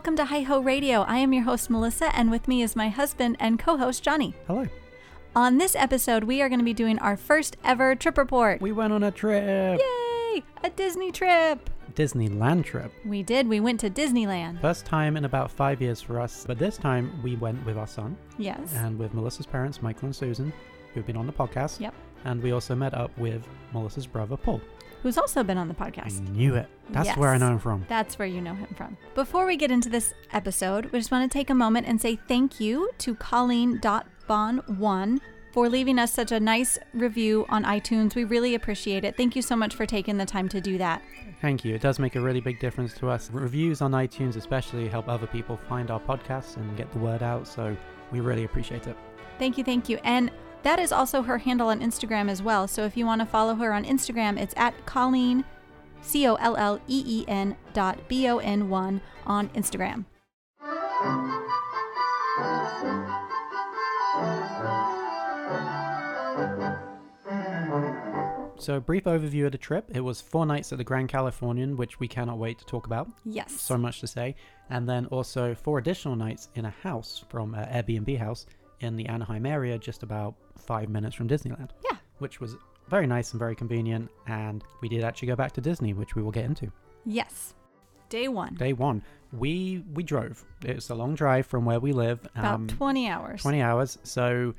welcome to Hi Ho Radio. I am your host, Melissa, and with me is my husband and co host, Johnny. Hello. On this episode, we are going to be doing our first ever trip report. We went on a trip. Yay! A Disney trip. Disneyland trip. We did. We went to Disneyland. First time in about five years for us, but this time we went with our son Yes. and with Melissa's parents, Michael and Susan, who've been on the podcast. Yep. And we also met up with Melissa's brother, Paul. Who's also been on the podcast. I knew it. That's where I know him from. That's where you know him from. Before we get into this episode, we just want to take a moment and say thank you to Colleen.bon1 for leaving us such a nice review on iTunes. We really appreciate it. Thank you so much for taking the time to do that. Thank you. It does make a really big difference to us. Reviews on iTunes, especially, help other people find our podcast and get the word out. So we really appreciate it. Thank you, thank you. And that is also her handle on Instagram as well. So if you want to follow her on Instagram, it's at Colleen, C O L L E E N dot B O N 1 on Instagram. So, a brief overview of the trip. It was four nights at the Grand Californian, which we cannot wait to talk about. Yes. so much to say. And then also four additional nights in a house from an Airbnb house in the Anaheim area, just about five minutes from Disneyland. Yeah. Which was very nice and very convenient. And we did actually go back to Disney, which we will get into. Yes. Day one. Day one, we we drove. It's a long drive from where we live. About 20 hours. 20 hours. So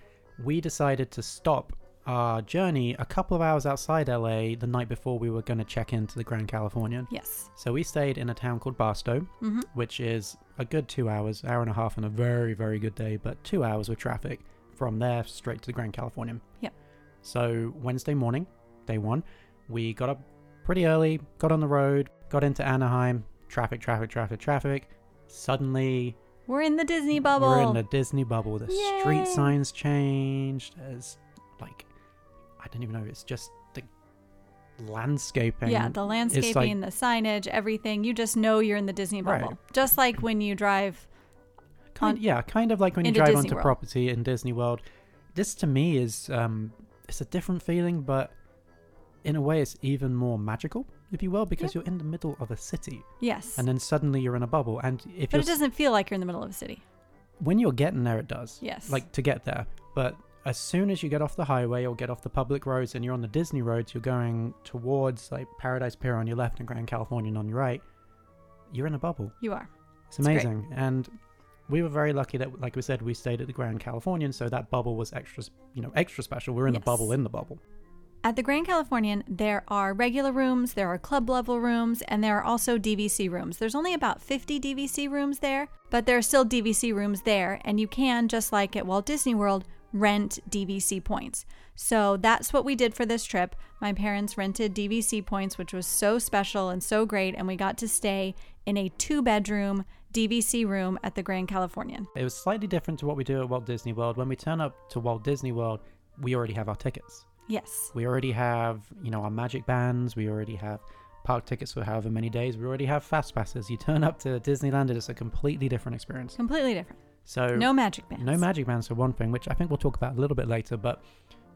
we decided to stop our journey a couple of hours outside LA the night before we were going to check into the Grand Californian. Yes. So we stayed in a town called Barstow, hmm which is a good two hours, hour and a half on a very, very good day, but two hours with traffic from there straight to the Grand Californian. Yep. So Wednesday morning, day one, we got up pretty early, got on the road, got into Anaheim, traffic, traffic, traffic, traffic. Suddenly, We're in the Disney bubble. we're in the Disney bubble. The Yay. street signs changed. There's like, I don't even know, it's just landscaping. yeah, the landscaping, the signage, everything. You just know you're in the Disney bubble. Right. Just like when you drive. Kind, on- yeah, kind of like when you drive Disney onto World. property in Disney World. This to me is um, it's a different feeling, but in a way, it's even more magical, if you will, because you're in the middle of a city, Yes. and then suddenly you're in a bubble. And if but it doesn't feel like you're in the middle of a city. when you're getting there, it does. Yes. Like to get there, but as soon as you get off the highway or get off the public roads and you're on the Disney roads, you're going towards like Paradise Pier on your left and Grand Californian on your right. You're in a bubble. you are. It's It's amazing. And we were very lucky that, like we said, we stayed at the Grand Californian, so that bubble was extra, you know, extra special. We're in Yes. the bubble in the bubble. At the Grand Californian, there are regular rooms, there are club level rooms, and there are also DVC rooms. There's only about 50 DVC rooms there, but there are still DVC rooms there, and you can, just like at Walt Disney World, rent DVC points. So that's what we did for this trip. My parents rented DVC points, which was so special and so great, and we got to stay in a two bedroom DVC room at the Grand Californian. It was slightly different to what we do at Walt Disney World. When we turn up to Walt Disney World, we already have our tickets. Yes. We already have, you know, our magic bands. We already have park tickets for however many days. We already have fast passes. You turn up to Disneyland, and it's a completely different experience. Completely different. So No magic bands. no magic bands for one thing, which I think we'll talk about a little bit later. But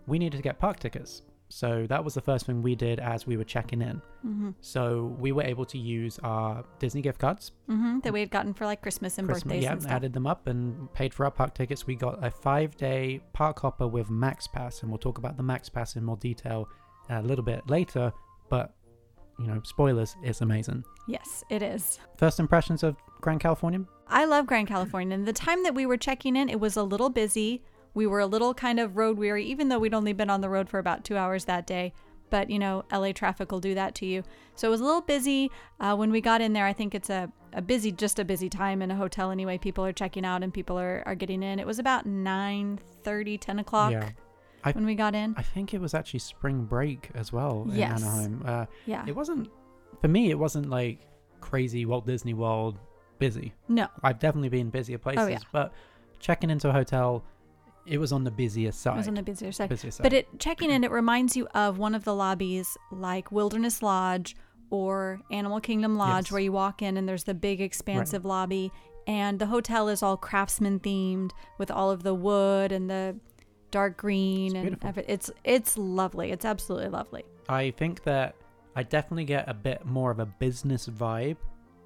we needed to get park tickets. So that was the first thing we did as we were checking in. hmm So we were able to use our Disney gift cards. hmm That we had gotten for like Christmas and Christmas- birthdays yeah, and stuff. added them up and paid for our park tickets. We got a five-day park hopper with Max Pass, and we'll talk about the Max Pass in more detail a little bit later. But you know, spoilers, it's amazing. Yes, it is. First impressions of Grand Californian? I love Grand California. And the time that we were checking in, it was a little busy. We were a little kind of road weary, even though we'd only been on the road for about two hours that day. But, you know, LA traffic will do that to you. So it was a little busy. Uh, when we got in there, I think it's a, a busy, just a busy time in a hotel anyway. People are checking out and people are, are getting in. It was about 9 30, 10 o'clock Yeah. I- when we got in. I think it was actually spring break as well in Yes. Anaheim. Uh, Yeah. It wasn't for me. It wasn't like crazy Walt Disney World busy. No. I've definitely been busier oh, places, Oh, yeah. but checking into a hotel, it was on the busier side. It was on the busier side. busier side. But it checking in, it reminds you of one of the lobbies like Wilderness Lodge or Animal Kingdom Lodge, Yes. where you walk in and there's the big expansive lobby, and the hotel is all craftsman themed with all of the wood and the dark green It's and it's it's lovely. It's absolutely lovely. I think that I definitely get a bit more of a business vibe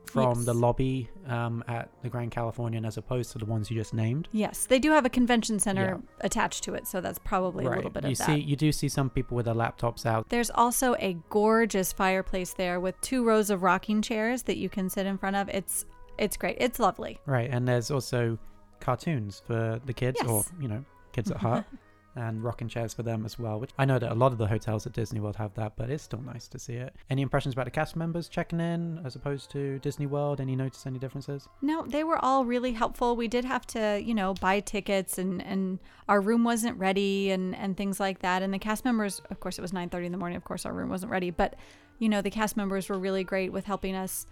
from the lobby um, at the Grand Californian as opposed to the ones you just named. Yes, they do have a convention center attached to it, so that's probably a little bit you of see, that. you do see some people with their laptops out. There's also a gorgeous fireplace there with two rows of rocking chairs that you can sit in front of. It's it's great. It's lovely. Right, and there's also cartoons for the kids, or you know, kids at heart, and rocking chairs for them as well. Which I know that a lot of the hotels at Disney World have that, but it's still nice to see it. Any impressions about the cast members checking in as opposed to Disney World? Any notice any differences? No, they were all really helpful. We did have to, you know, buy tickets and and our room wasn't ready and and things like that. And the cast members, of course, it was 9:30 in the morning. Of course, our room wasn't ready, but you know, the cast members were really great with helping us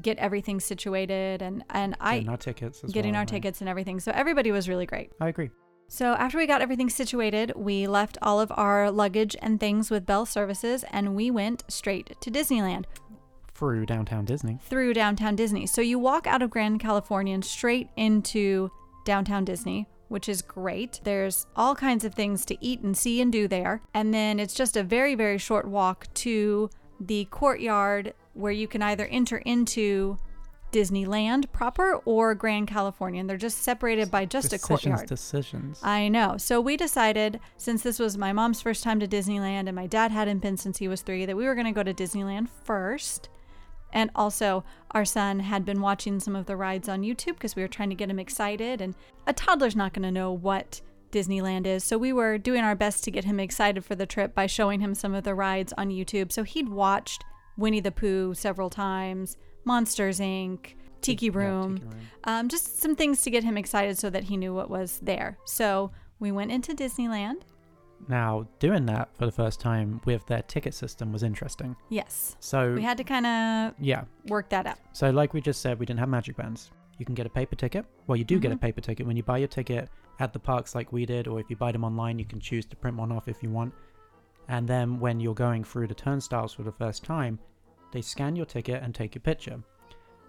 get everything situated and and I Getting our tickets as getting well, our right. tickets and everything. So everybody was really great. I agree. So after we got everything situated, we left all of our luggage and things with Bell Services and we went straight to Disneyland Through downtown Disney. through downtown Disney. So you walk out of Grand Californian straight into downtown Disney, which is great. There's all kinds of things to eat and see and do there. And then it's just a very, very short walk to the courtyard where you can either enter into Disneyland proper or Grand Californian. They're just separated by just a decisions, courtyard. decisions. I know. So we decided, since this was my mom's first time to Disneyland and my dad hadn't been since he was three, that we were going to go to Disneyland first. And also, our son had been watching some of the rides on YouTube because we were trying to get him excited. And a toddler's not going to know what Disneyland is. So we were doing our best to get him excited for the trip by showing him some of the rides on YouTube. So he'd watched Winnie the Pooh several times, Monsters Inc., Tiki Yeah, Room Tiki Room. um, just some things to get him excited so that he knew what was there. So we went into Disneyland. Now, doing that for the first time with their ticket system was interesting. Yes, So, we had to kind of yeah. work that out. So, like we just said, we didn't have magic bands. You can get a paper ticket. Well, you do get a Mhm. paper ticket when you buy your ticket at the parks, like we did, or if you buy them online, you can choose to print one off if you want. And then when you're going through the turnstiles for the first time, they scan your ticket and take your picture.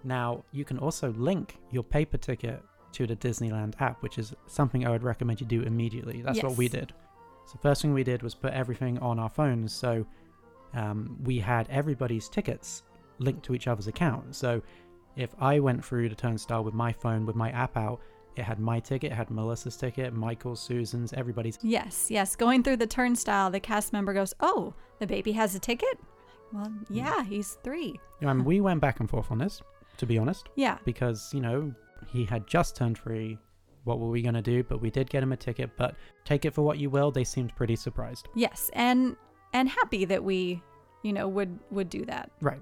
Now, you can also link your paper ticket to the Disneyland app, which is something I would recommend you do immediately. That's what we did. So, first thing we did was put everything on our phones. So, um, we had everybody's tickets linked to each other's account. So, if I went through the turnstile with my phone with my app out, it had my ticket, it had Melissa's ticket, Michael's, Susan's, everybody's. Yes, yes. Going through the turnstile, the cast member goes, "Oh, the baby has a ticket." Well, yeah, he's three. And we went back and forth on this, to be honest, Yeah, because you know he had just turned three. What were we gonna do? But we did get him a ticket. But take it for what you will. They seemed pretty surprised. yes, and and happy that we, you know, would would do that. Right.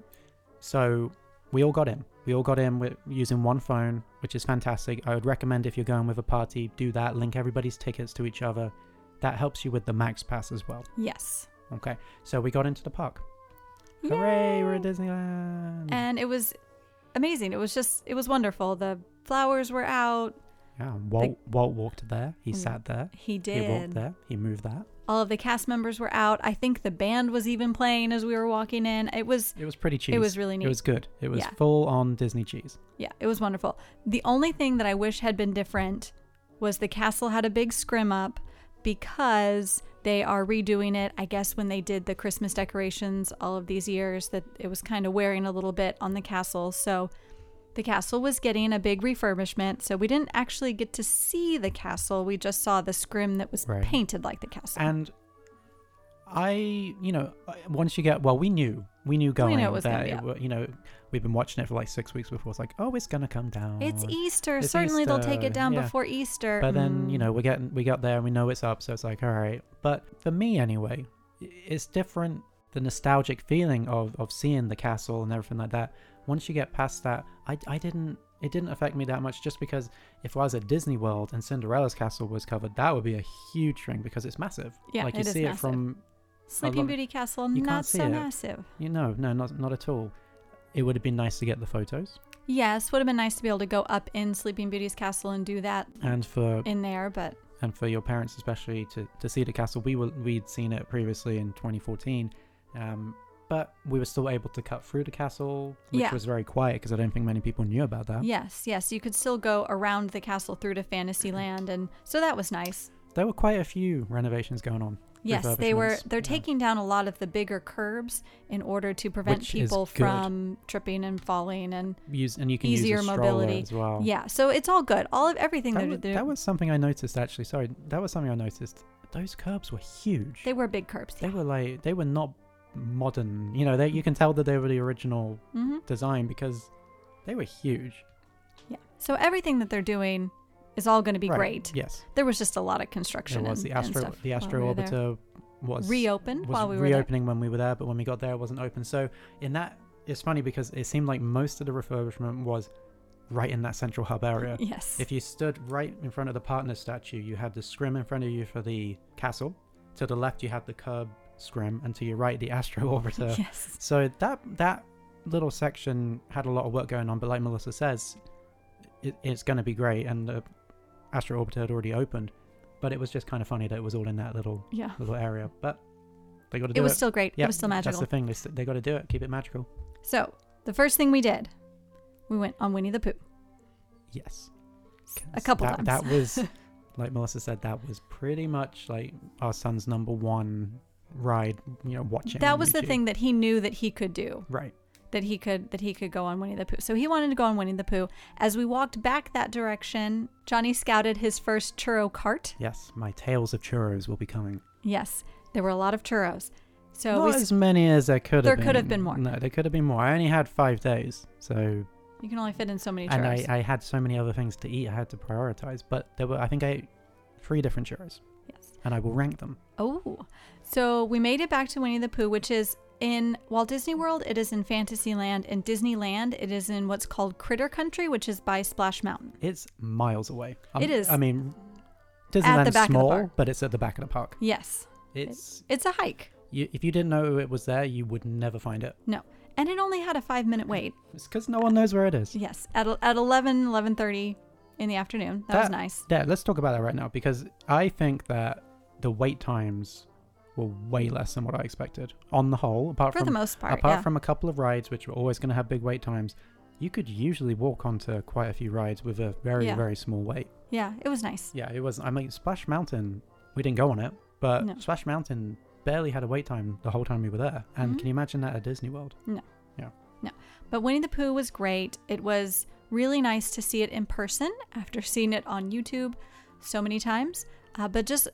So we all got in. We all got in with using one phone, which is fantastic. I would recommend if you're going with a party, do that. Link everybody's tickets to each other. That helps you with the Max Pass as well. Yes. Okay. So we got into the park. Hooray! We're at Disneyland. And it was amazing. It was just it was wonderful. The flowers were out. yeah. Walt, Walt walked there. He Mm. sat there. He did. He walked there. He moved that. All of the cast members were out. I think the band was even playing as we were walking in. It was It was pretty cheese. it was really neat. It was good. It was Yeah. full on Disney cheese. yeah, it was wonderful. The only thing that I wish had been different was the castle had a big scrim up because they are redoing it. I guess when they did the Christmas decorations all of these years that it was kind of wearing a little bit on the castle. So the castle was getting a big refurbishment. So we didn't actually get to see the castle. We just saw the scrim that was Right. painted like the castle. And I, you know, once you get well, we knew, we knew going knew it was that it, up. you know, we've been watching it for like six weeks before. It's like, oh, it's gonna come down. it's Easter. It's Certainly they'll take it down yeah. before Easter. But then you Mm. know we get we got there and we know it's up, so it's like all right. But for me anyway, it's different. The nostalgic feeling of of seeing the castle and everything like that. Once you get past that, I I didn't. It didn't affect me that much just because if I was at Disney World and Cinderella's castle was covered, that would be a huge thing because it's massive. Yeah, like you it see it massive. from Sleeping love- Beauty Castle, not so it. massive. you know, no, not not at all. It would have been nice to get the photos Yes, would have been nice to be able to go up in Sleeping Beauty's castle and do that and for in there, but and for your parents especially to, to see the castle we were we'd seen it previously in 2014 um, but we were still able to cut through the castle which Yeah. was very quiet because i don't think many people knew about that yes, yes, you could still go around the castle through to Fantasyland, and so that was nice. there were quite a few renovations going on. Yes, they were. They're yeah. taking down a lot of the bigger curbs in order to prevent Which people from tripping and falling and Use and you can easier mobility. as well. yeah. So it's all good. All of everything that they're was, doing. that was something I noticed actually. Sorry, that was something I noticed. Those curbs were huge. they were big curbs. They were like they were not modern. You know, they you can tell that they were the original hmm design because they were huge. Yeah. So everything that they're doing is all going to be Right, great. Yes, There was just a lot of construction. there was and, the Astro the Astro we. Orbiter was reopened was while we were there. reopening when we were there, but when we got there, it wasn't open. So in that, it's funny because it seemed like most of the refurbishment was right in that central hub area. Yes. If you stood right in front of the partner statue, you had the scrim in front of you for the castle. To the left, you had the curb scrim, and to your right, the Astro Orbiter. yes. So that that little section had a lot of work going on, but like Melissa says, it, it's going to be great, and the Astro Orbiter had already opened. But it was just kind of funny that it was all in that little Yeah. little area. But they got to It do it. was still great. Yeah, it was still magical. That's the thing. They, they got to do it. Keep it magical. So the first thing we did, we went on Winnie the Pooh. Yes. A couple that, times. That was, like Melissa said, that was pretty much like our son's number one ride. You know, watching. That was the thing that he knew that he could do. Right. That he could that he could go on Winnie the Pooh. So he wanted to go on Winnie the Pooh. As we walked back that direction, Johnny scouted his first churro cart. Yes. My tales of churros will be coming. Yes, there were a lot of churros. So Not we, as many as there could There have been. could have been more. No, there could have been more. I only had five days, so you can only fit in so many and I. I had so many other things to eat. I had to prioritize, but there were I think I ate three different churros, yes. and I will rank them. Oh, so we made it back to Winnie the Pooh, which is in Walt Disney World. It is in Fantasyland. In Disneyland, it is in what's called Critter Country, which is by Splash Mountain. It's miles away. Um, It is I mean, Disneyland's back of the small, but it's at the back of the park. Yes, It's it's a hike. you, if you didn't know it was there, you would never find it. No, and it only had a five minute wait. It's because no one knows where it is. Yes, at at 11, 11.30 in the afternoon. That, was nice. Yeah, let's talk about that right now because I think that the wait times were way less than what I expected. On the whole, apart For from the most part, apart yeah. from a couple of rides which were always going to have big wait times, you could usually walk onto quite a few rides with a very Yeah. very small wait. yeah, it was nice. Yeah, it was. I mean, Splash Mountain, we didn't go on it, but No. Splash Mountain barely had a wait time the whole time we were there. And Mhm. can you imagine that at Disney World? No. Yeah. No. But Winnie the Pooh was great. It was really nice to see it in person after seeing it on YouTube so many times. Uh, but just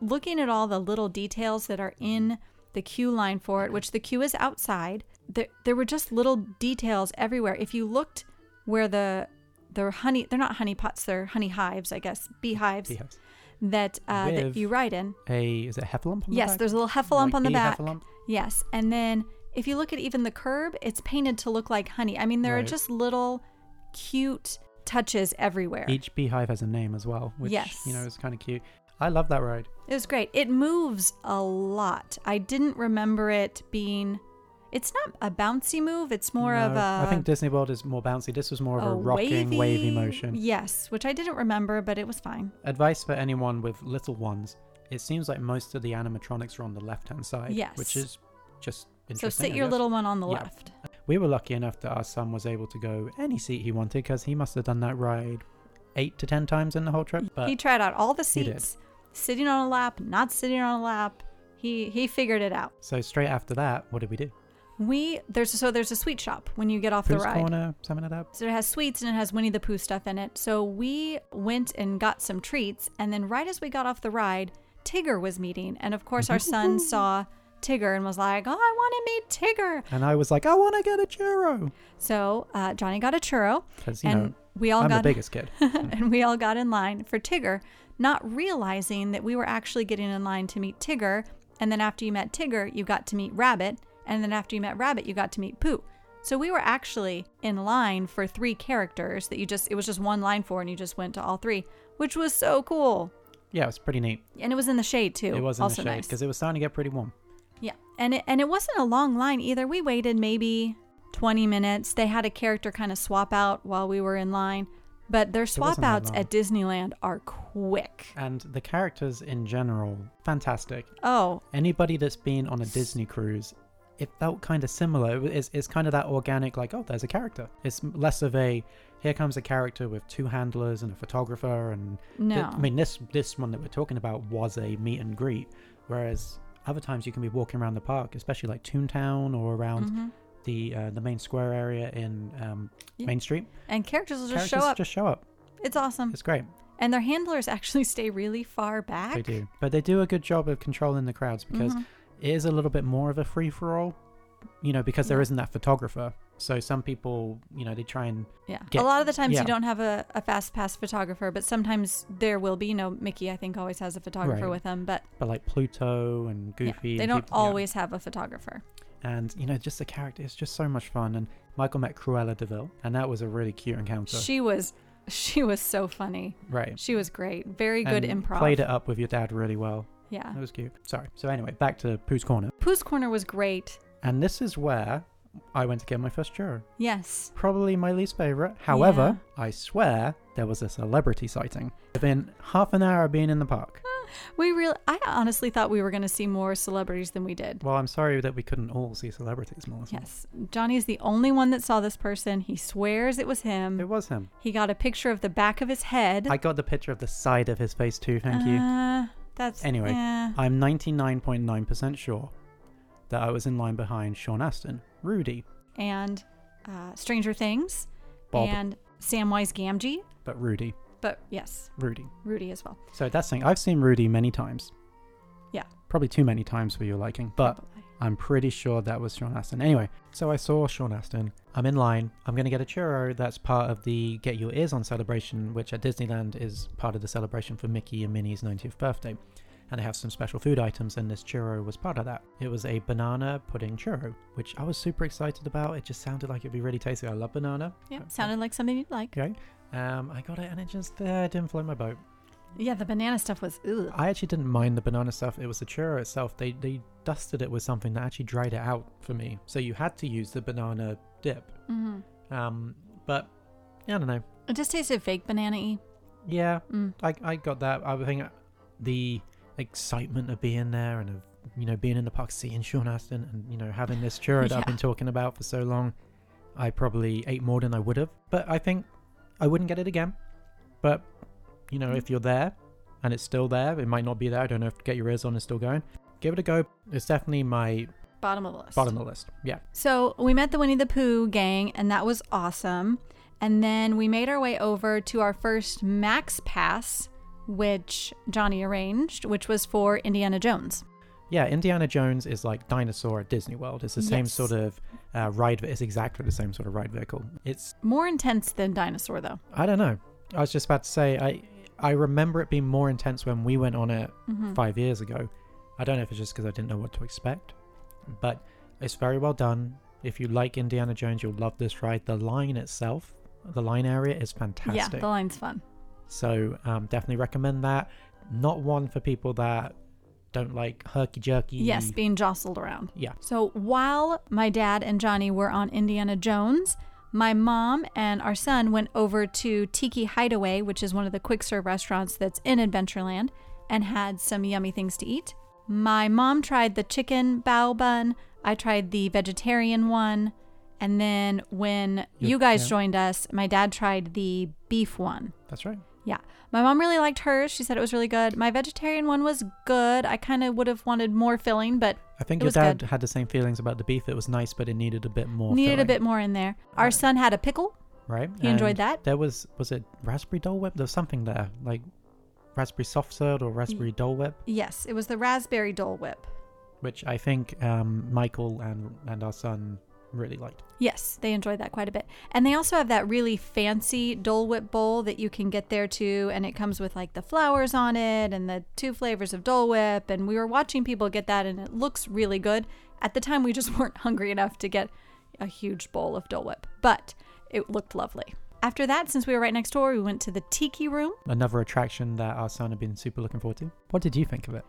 looking at all the little details that are in the queue line for it, which the queue is outside, there, there were just little details everywhere. If you looked where the the honey, they're not honey pots, they're honey hives, I guess, beehives Beehives. that uh, that you ride in. A is it heffalump on the Yes, there's a little heffalump Like on the back. heffalump? Yes, and then if you look at even the curb, it's painted to look like honey. I mean, there are just little cute touches everywhere. Each beehive has a name as well, which Yes. you know is kind of cute. I love that ride. It was great. It moves a lot. I didn't remember it being. It's not a bouncy move. It's more of a. I think Disney World is more bouncy. This was more of a, a rocking, wavy, motion. Yes, which I didn't remember, but it was fine. Advice for anyone with little ones: It seems like most of the animatronics are on the left-hand side, Yes. which is just So sit your little one on the Yeah. left. We were lucky enough that our son was able to go any seat he wanted because he must have done that ride eight to ten times in the whole trip. But he tried out all the seats, sitting on a lap, not sitting on a lap. He he figured it out. so straight after that, what did we do? We there's so there's a sweet shop when you get off Pooh's the ride. Corner, something like that. So it has sweets and it has Winnie the Pooh stuff in it. So we went and got some treats, and then right as we got off the ride, Tigger was meeting, and of course our son saw Tigger and was like, "Oh, I want to meet Tigger." And I was like, I want to get a churro So uh, Johnny got a churro, you and know we all I'm the biggest kid. and we all got in line for Tigger, not realizing that we were actually getting in line to meet Tigger. And then after you met Tigger, you got to meet Rabbit. And then after you met Rabbit, you got to meet Pooh. So we were actually in line for three characters that you just, it was just one line for, and you just went to all three, which was so cool. yeah, it was pretty neat. And it was in the shade too. It was in also the shade nice. because it was starting to get pretty warm. Yeah, and it, and it wasn't a long line either. We waited maybe 20 minutes. They had a character kind of swap out while we were in line, but their swap outs at Disneyland are quick. And the characters in general, fantastic. Oh, Anybody that's been on a Disney cruise, it felt kind of similar. It's, it's kind of that organic, like, oh, there's a character. It's less of a here comes a character with two handlers and a photographer and th- No. I mean this this one that we're talking about was a meet and greet, whereas other times you can be walking around the park, especially like Toontown or around Mhm. The uh, the main square area in um, Yeah. Main Street. And characters will just Characters show up. just show up. It's awesome. It's great. And their handlers actually stay really far back. They do, but they do a good job of controlling the crowds because Mhm. it is a little bit more of a free for all. You know, because there Yeah. isn't that photographer. So some people, you know, they try and Yeah. get- a lot of the times yeah. you don't have a, a fast pass photographer, but sometimes there will be. You know, Mickey, I think, always has a photographer Right. with him, but but like Pluto and yeah, Goofy. they and don't people- yeah. always have a photographer. And you know, just the character is just so much fun. And Michael met Cruella de Vil, and that was a really cute encounter. She was, she was so funny. right. She was great. Very good and improv. Played it up with your dad really well. Yeah. That was cute. Sorry. So anyway, back to Pooh's Corner, Pooh's Corner was great. and this is where I went to get my first churro. Yes. Probably my least favorite. However, I swear there was a celebrity sighting within half an hour of being in the park. We really, I honestly thought we were going to see more celebrities than we did. Well, I'm sorry that we couldn't all see celebrities, Melissa. Yes. Johnny is the only one that saw this person. He swears it was him. It was him. He got a picture of the back of his head. I got the picture of the side of his face too, thank you. Uh, that's Anyway. I'm 99.9% sure that I was in line behind Sean Astin, Rudy, and uh, Stranger Things, Bob, and Samwise Gamgee. but Rudy, But yes, Rudy. Rudy as well. So that's thing. I've seen Rudy many times. Yeah. Probably too many times for your liking, but Probably. I'm pretty sure that was Sean Astin. Anyway, so I saw Sean Astin. I'm in line. I'm going to get a churro. That's part of the Get Your Ears On celebration, which at Disneyland is part of the celebration for Mickey and Minnie's 90th birthday. And they have some special food items, and this churro was part of that. It was a banana pudding churro, which I was super excited about. It just sounded like it'd be really tasty. I love banana. Yeah, Okay. sounded like something you'd like. Okay. Um, I got it, and it just uh, didn't float my boat. Yeah, the banana stuff was ugh. I actually didn't mind the banana stuff. It was the churro itself. They they dusted it with something that actually dried it out for me. So you had to use the banana dip. hmm Um, but I don't know. It just tasted fake banana-y. Yeah, Mm. I I got that. I think the excitement of being there and of you know being in the park, seeing Sean Astin and you know having this churro that I've been talking about for so long. I probably ate more than I would have, but I think I wouldn't get it again. But you know, Mm. if you're there and it's still there, it might not be there. I don't know if Get Your Ears On is still going. Give it a go. It's definitely my Bottom of the list. bottom of the list. Yeah. So we met the Winnie the Pooh gang, and that was awesome. And then we made our way over to our first Max Pass, which Johnny arranged, which was for Indiana Jones. Yeah, Indiana Jones is like Dinosaur at Disney World. It's the same sort of uh, ride. It's exactly the same sort of ride vehicle. It's More intense than Dinosaur, though. I don't know. I was just about to say I I remember it being more intense when we went on it Mhm. five years ago. I don't know if it's just because I didn't know what to expect, but it's very well done. If you like Indiana Jones, you'll love this ride. The line itself, the line area is fantastic. Yeah, the line's fun. So um, definitely recommend that. Not one for people that don't like herky jerky. Yes, being jostled around. Yeah. So while my dad and Johnny were on Indiana Jones, my mom and our son went over to Tiki Hideaway, which is one of the quick serve restaurants that's in Adventureland, and had some yummy things to eat. My mom tried the chicken bao bun. I tried the vegetarian one. And then when You- you guys yeah. joined us, my dad tried the beef one. That's right. Yeah. My mom really liked hers. She said it was really good. My vegetarian one was good. I kind of would have wanted more filling, but I think your dad good. had the same feelings about the beef. It was nice, but it needed a bit more. needed a bit more in there. Our son had a pickle. right? He enjoyed And that. There was was it raspberry Dole Whip? There was something there like raspberry soft serve or raspberry Dole Whip, Yes, it was the raspberry Dole Whip. which I think um, Michael and and our son really liked. Yes, they enjoyed that quite a bit. And they also have that really fancy Dole Whip bowl that you can get there too. And it comes with like the flowers on it and the two flavors of Dole Whip. And we were watching people get that and it looks really good. At the time, we just weren't hungry enough to get a huge bowl of Dole Whip, but it looked lovely. After that, since we were right next door, we went to the Tiki Room. Another attraction that our son had been super looking forward to. What did you think of it?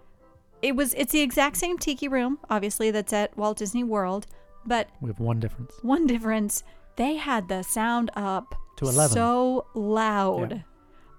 It was it's the exact same Tiki Room, obviously that's at Walt Disney World, but With one difference. One difference, they had the sound up To 11. so loud. Yeah.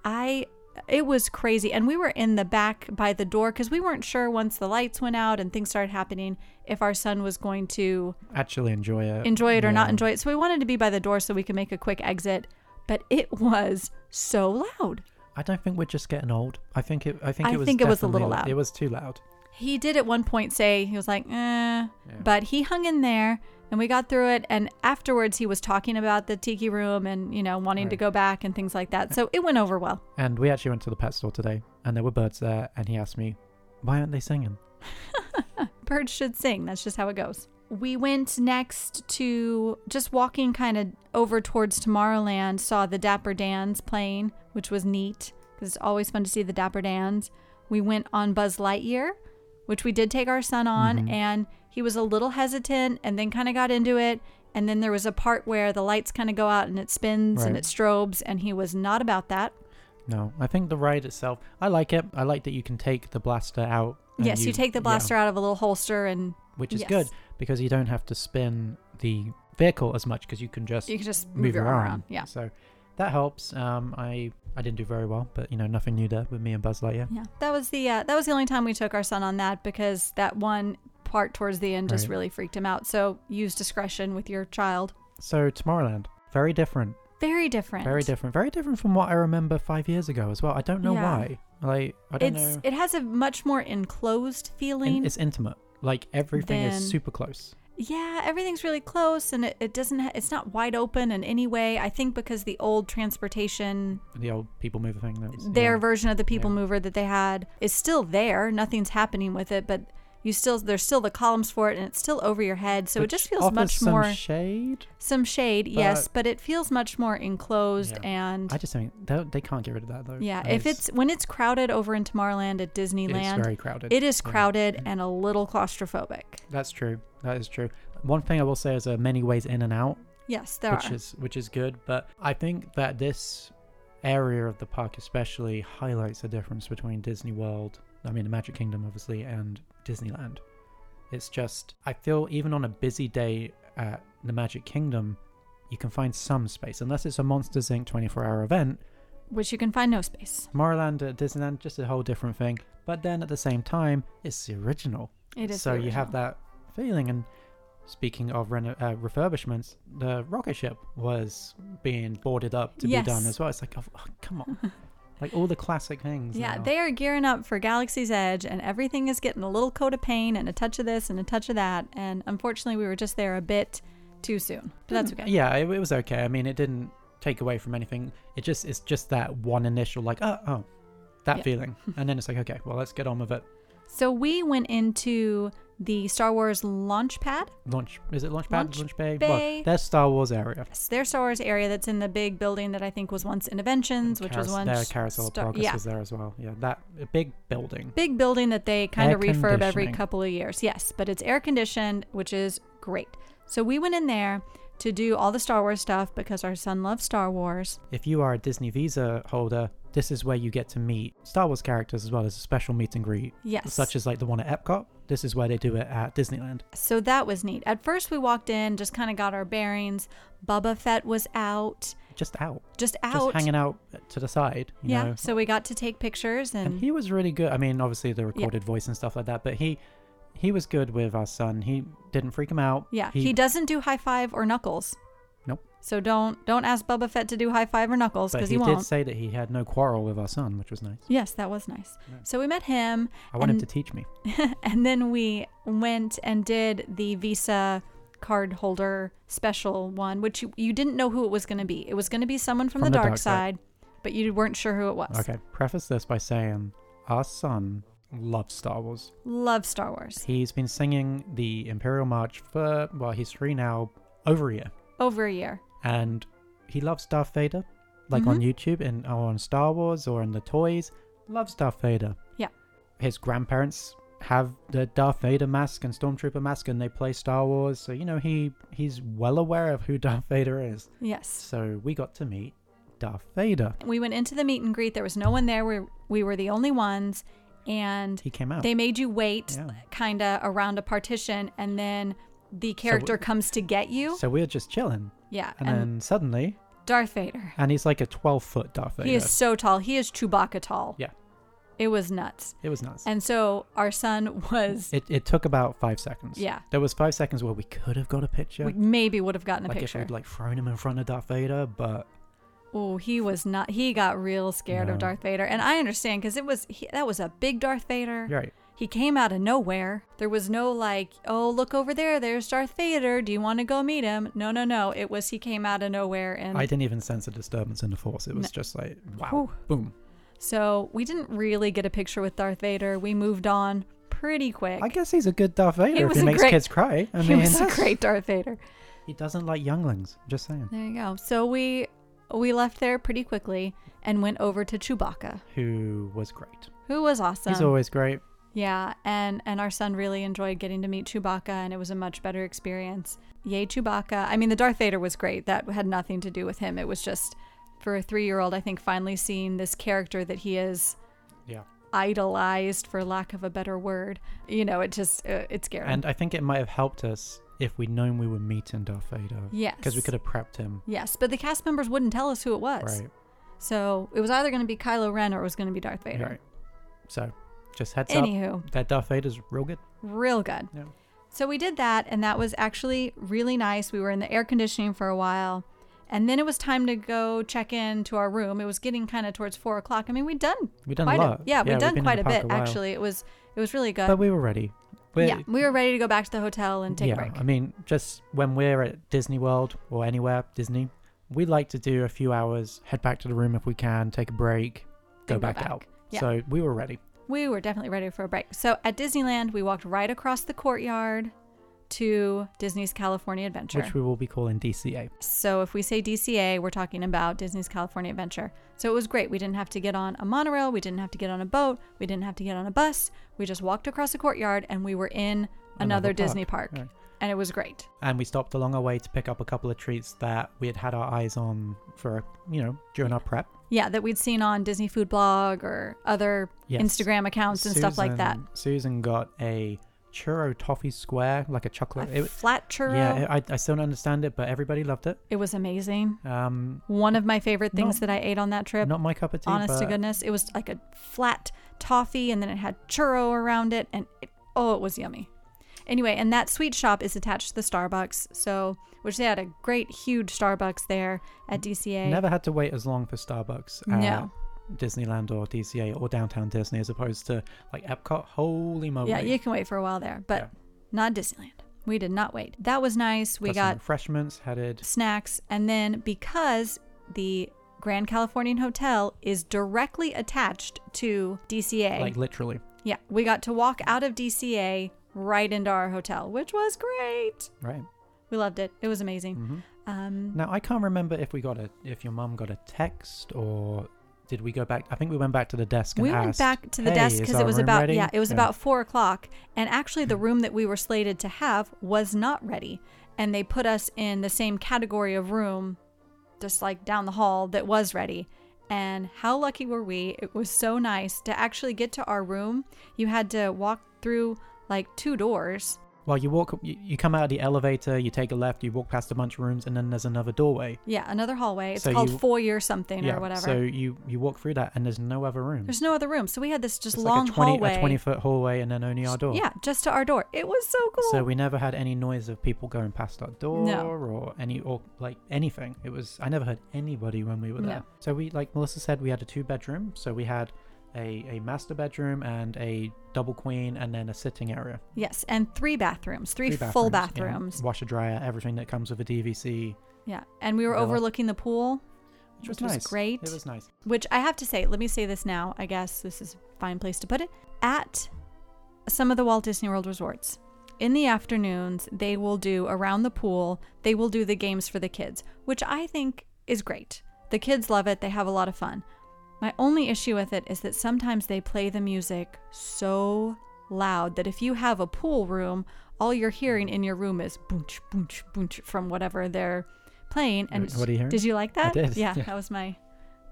I it was crazy and we were in the back by the door cuz we weren't sure once the lights went out and things started happening if our son was going to Actually enjoy it. enjoy it or not enjoy it. So we wanted to be by the door so we could make a quick exit. but it was so loud. I don't think we're just getting old. I think it. I think I it was. think it was a little loud. It was too loud. He did at one point say, he was like, eh, but he hung in there and we got through it. And afterwards, he was talking about the tiki room and, you know, wanting to go back and things like that. So it went over well. And we actually went to the pet store today, and there were birds there. And he asked me, "Why aren't they singing?" Birds should sing. That's just how it goes. We went next to just walking kind of over towards Tomorrowland, saw the Dapper Dans playing, which was neat because it's always fun to see the Dapper Dans. We went on Buzz Lightyear, which we did take our son on, Mhm. and he was a little hesitant and then kind of got into it. And then there was a part where the lights kind of go out and it spins and it strobes, and he was not about that. No, I think the ride itself. I like it. I like that you can take the blaster out. yes, you, take the yeah, blaster out of a little holster and which is yes. good because you don't have to spin the vehicle as much because you can just you can just move your your arm around. Yeah. So that helps. Um, I I didn't do very well, but you know nothing new there with me and Buzz Lightyear. Yeah, that was the uh, that was the only time we took our son on that because that one part towards the end just Right. really freaked him out. So use discretion with your child. So Tomorrowland, very different, Very different. very different, very different from what I remember five years ago as well. I don't know Yeah. why. Like I don't It's know. it has a much more enclosed In- feeling. it's intimate. Like everything Then- is super close. Yeah, everything's really close and it, it doesn't ha- it's not wide open in any way. I think because the old transportation The old people mover thing. That was, their yeah. version of the people Yeah. mover that they had is still there. Nothing's happening with it, but you still there's still the columns for it and it's still over your head. So it just feels much some more shade. Some shade, yes, But- but it feels much more enclosed Yeah. and I just think they, they can't get rid of that though. yeah. If is- it's when it's crowded over in Tomorrowland at Disneyland, it's very crowded. it is Yeah. crowded and a little claustrophobic. That's true. That is true. One thing I will say is there are many ways in and out, Yes, there which are. is which is good. But I think that this area of the park especially highlights the difference between Disney World, I mean the Magic Kingdom obviously, and Disneyland. It's just I feel even on a busy day at the Magic Kingdom, you can find some space unless it's a Monsters Inc. 24-hour event. which you can find no space. Tomorrowland at Disneyland, just a whole different thing. But then at the same time, it's the original. It is so you have that feeling and speaking of reno- uh, refurbishments the rocket ship was being boarded up to be done as well it's like oh, oh, come on like all the classic things Yeah, now. they are gearing up for Galaxy's Edge, and everything is getting a little coat of paint and a touch of this and a touch of that. And unfortunately, we were just there a bit too soon. But that's hmm, okay. yeah it, it was okay i mean it didn't take away from anything it just it's just that one initial like oh oh that Yeah. feeling and then it's like okay well let's get on with it So we went into the Star Wars launch pad. launch is it launch pad Launch launch bay, bay. well there's star wars area It's their Star Wars area that's in the big building that I think was once Innoventions, which was Carousel- once their carousel of Star- progress yeah, was there as well yeah that a big building big building that they kind Air of refurb every couple of years. Yes, but it's air conditioned, which is great. So we went in there to do all the Star Wars stuff because our son loves Star Wars. If you are a Disney Visa holder, this is where you get to meet Star Wars characters as well as a special meet and greet, Yes. such as like the one at Epcot. This is where they do it at Disneyland. So that was neat. At first, we walked in, just kind of got our bearings. Boba Fett was out, Just out, just out. just hanging out to the side. You yeah. know? So we got to take pictures, and, and he was really good. I mean, obviously the recorded voice and stuff like that, but he he was good with our son. He didn't freak him out. yeah, he, doesn't do high five or knuckles. Nope. So don't don't ask Boba Fett to do high five or knuckles because he, he, did won't. say that he had no quarrel with our son, which was nice. yes, that was nice. Yeah. So we met him, I want him to teach me. and then we went and did the Visa card holder special one, which you, you didn't know who it was going to be. It was going to be someone from, the, dark, side, but you weren't sure who it was. Okay, preface this by saying our son loves Star Wars. Love Star Wars. He's been singing the Imperial March for, well, he's three now, over a year. Over a year. And he loves Darth Vader, like Mm-hmm. on YouTube and or on Star Wars or in the toys. Loves Darth Vader. Yeah. His grandparents have the Darth Vader mask and Stormtrooper mask and they play Star Wars. So, you know, he he's well aware of who Darth Vader is. Yes. So we got to meet Darth Vader. We went into the meet and greet. There was no one there. We, we were the only ones. And He came out. they made you wait Yeah. kind of around a partition. And then the character comes to get you. So we're just chilling. yeah. And, And, then suddenly, Darth Vader. and he's like a 12 foot Darth Vader. He is so tall. He is Chewbacca tall. Yeah. It was nuts. It was nuts. And so our son was, It, it took about five seconds. yeah, There was five seconds where we could have got a picture. we maybe would have gotten a like if picture. we'd like thrown him in front of Darth Vader, but Oh, he was not. He got real scared No. of Darth Vader, and I understand because it was he, that was a big Darth Vader. Right. He came out of nowhere. There was no like, oh, look over there. There's Darth Vader. Do you want to go meet him? No, no, no. It was he came out of nowhere, and I didn't even sense a disturbance in the force. It was No. just like, wow, Whew. boom. so we didn't really get a picture with Darth Vader. We moved on pretty quick. I guess he's a good Darth Vader if he makes great- kids cry. I he was a great Darth Vader. He doesn't like younglings. Just saying. There you go. So we we left there pretty quickly and went over to Chewbacca, Who was great. who was awesome. He's always great. Yeah, and and our son really enjoyed getting to meet Chewbacca, and it was a much better experience. Yay, Chewbacca! I mean, the Darth Vader was great. That had nothing to do with him. It was just for a three-year-old. I think finally seeing this character that he is Yeah. idolized, for lack of a better word. You know, it just uh, it scared. And I think it might have helped us if we'd known we were meeting Darth Vader. Yes, Because we could have prepped him. Yes, but the cast members wouldn't tell us who it was. Right. So it was either going to be Kylo Ren or it was going to be Darth Vader. Right. So, just heads up. Anywho, That Darth Vader's real good. real good. Yeah. So we did that, and that was actually really nice. We were in the air conditioning for a while, and then it was time to go check in to our room. It was getting kind of towards four o'clock. I mean, we'd done We've done a lot. yeah, we'd we've done quite a bit while. actually. It was it was really good. But we were ready. We're, yeah, we were ready to go back to the hotel and take yeah, a break. I mean, just when we're at Disney World or anywhere Disney, we like to do a few hours, head back to the room if we can, take a break, go back, back. out. Yeah. So we were ready. We were definitely ready for a break. So at Disneyland, we walked right across the courtyard to Disney's California Adventure. which we will be calling DCA. So if we say DCA, we're talking about Disney's California Adventure. So it was great. We didn't have to get on a monorail, we didn't have to get on a boat, we didn't have to get on a bus. We just walked across the courtyard and we were in another, Another Disney park. right. And it was great. And we stopped along our way to pick up a couple of treats that we had had our eyes on for, you know, during our prep. Yeah, that we'd seen on Disney Food Blog or other Yes. Instagram accounts and stuff like that. Susan- Susan got a churro toffee square, like a chocolate. A it, flat churro. yeah, I, I still don't understand it, but everybody loved it. it was amazing. Um, One of my favorite things Not- that I ate on that trip. not my cup of tea. honest to goodness, it was like a flat toffee and then it had churro around it and it, oh, it was yummy. Anyway, and that sweet shop is attached to the Starbucks, so which they had a great huge Starbucks there at DCA. Never had to wait as long for Starbucks at No. Disneyland or DCA or downtown Disney as opposed to like Epcot. Holy moly! Yeah, you can wait for a while there, but Yeah. not Disneyland. We did not wait. That was nice. We Got got refreshments headed. snacks, and then because the Grand Californian Hotel is directly attached to DCA, Like literally, yeah, we got to walk out of DCA right into our hotel, which was great. right? We loved it. It was amazing. hmm Um, Now I can't remember if we got a if your mum got a text or did we go back? I think we went back to the desk and we went back to the "Hey, desk because it was about ready?" yeah, it was about four o'clock, and actually the hmm. room that we were slated to have was not ready, and they put us in the same category of room, just like down the hall that was ready. And how lucky were we? It was so nice to actually get to our room. You had to walk through like two doors Well, you walk, you, you come out of the elevator, you take a left, you walk past a bunch of rooms, and then there's another doorway. Yeah, another hallway. It's So called you- foyer something or whatever. So you you walk through that, and there's no other room. There's no other room. So we had this just it's long like a 20, hallway. a 20 foot hallway, and then only our door. Yeah, just to our door. It was so cool. So we never had any noise of people going past our door No. or any or like anything. It was I never heard anybody when we were there. No. So we like Melissa said we had a two bedroom. So we had a, a master bedroom and a double queen and then a sitting area. yes, and three bathrooms, three, Three full bathrooms, bathrooms. Washer dryer, everything that comes with a DVC. Yeah, and we were Villa. overlooking the pool, Which was Which was great. It was nice. which I have to say, let me say this now. I guess this is a fine place to put it. At some of the Walt Disney World resorts, in the afternoons, they will do around the pool, they will do the games for the kids, which I think is great. The kids love it, they have a lot of fun. My only issue with it is that sometimes they play the music so loud that if you have a pool room, all you're hearing in your room is boonch, boonch, boonch from whatever they're playing. And What are you hearing? did you like that? did, Yeah, yeah. that was my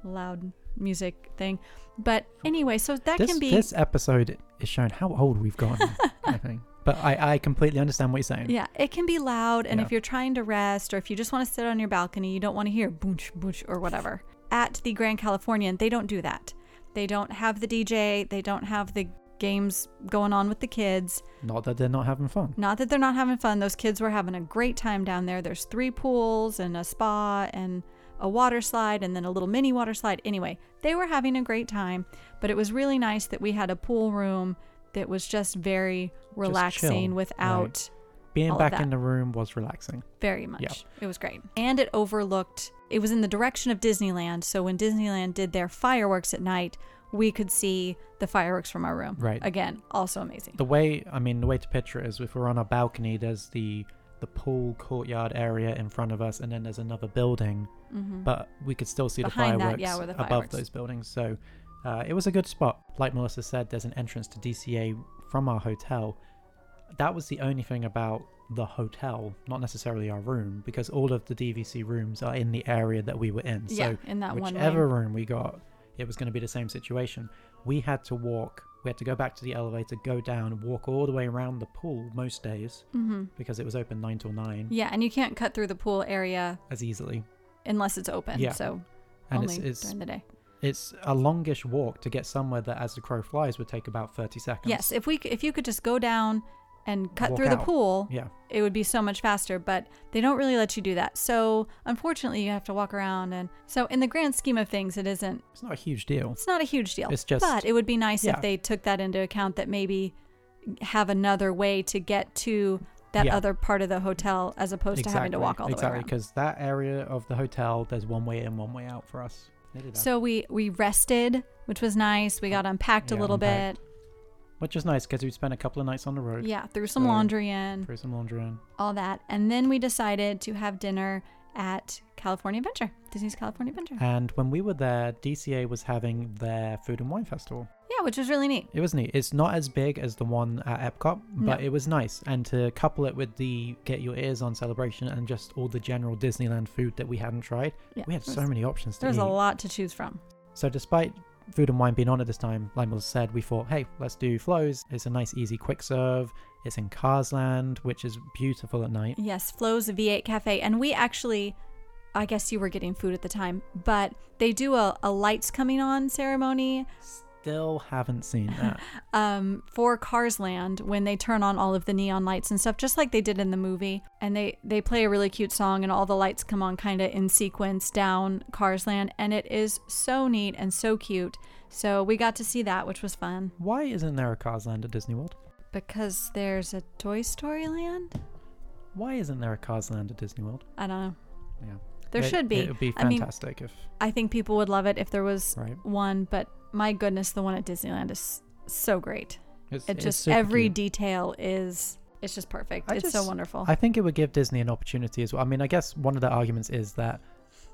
loud music thing. But anyway, so that this, can be this episode is showing how old we've gotten. I think. But I, I completely understand what you're saying. yeah, it can be loud. And Yeah. if you're trying to rest or if you just want to sit on your balcony, you don't want to hear boonch, boonch or whatever. At the Grand Californian, they don't do that. They don't have the DJ. They don't have the games going on with the kids. Not that they're not having fun. Not that they're not having fun. Those kids were having a great time down there. There's three pools and a spa and a water slide and then a little mini water slide. Anyway, they were having a great time, but it was really nice that we had a pool room that was just very relaxing chill, without Being back in the room was relaxing. very much. It was great. And it overlooked, it was in the direction of Disneyland. So when Disneyland did their fireworks at night, we could see the fireworks from our room. Right. Again, also amazing. The way I mean, the way to picture it is if we're on our balcony, there's the the pool courtyard area in front of us, and then there's another building, hmm but we could still see Behind the that, fireworks yeah, where the above those buildings. So uh, it was a good spot. Like Melissa said, there's an entrance to DCA from our hotel. That was the only thing about the hotel, not necessarily our room, because all of the DVC rooms are in the area that we were in. yeah, So in that one whichever lane. room we got, it was going to be the same situation. We had to walk. We had to go back to the elevator, go down, walk all the way around the pool most days hmm because it was open nine till nine Yeah, and you can't cut through the pool area as easily. unless it's open. Yeah. So And only it's it's during the day. it's a longish walk to get somewhere that, as the crow flies, would take about thirty seconds. Yes, if we c- if you could just go down and cut through the pool, Yeah. it would be so much faster. But they don't really let you do that. So unfortunately, you have to walk around. And so in the grand scheme of things, it isn't. It's not a huge deal. It's not a huge deal. It's just- but it would be nice yeah. if they took that into account. That maybe have another way to get to that Yeah. other part of the hotel as opposed to having to walk all the exactly, way around. because that area of the hotel, there's one way in, one way out for us. They did that. So we we rested, which was nice. We got unpacked a little unpacked. bit. Which is nice because we spent a couple of nights on the road. Yeah, threw some So- laundry in. Threw some laundry in. all that. And then we decided to have dinner at California Adventure, Disney's California Adventure. And when we were there, DCA was having their food and wine festival. Yeah, which was really neat. It was neat. It's not as big as the one at Epcot, but No. it was nice. And to couple it with the get your ears on celebration and just all the general Disneyland food that we hadn't tried, Yeah, we had there so many options to There's eat. a lot to choose from. So despite food and wine being on at this time, like Melissa said, we thought, hey, let's do Flo's. It's a nice, easy, quick serve. It's in Cars Land, which is beautiful at night. Yes, Flo's V8 Cafe. And we actually, I guess you were getting food at the time, but they do a, a lights coming on ceremony Still haven't seen that. um, for Cars Land, when they turn on all of the neon lights and stuff, just like they did in the movie. And they, they play a really cute song, and all the lights come on kind of in sequence down Cars Land, And it is so neat and so cute. So we got to see that, which was fun. Why isn't there a Cars Land at Disney World? Because there's a Toy Story land? Why isn't there a Cars Land at Disney World? I don't know. Yeah. There It- should be. It would be I mean, fantastic if, I think people would love it if there was right? one, but my goodness, the one at Disneyland is so great. It's, It it's just super every cute. detail is it's just perfect. I it's so wonderful. I think it would give Disney an opportunity as well. I mean, I guess one of the arguments is that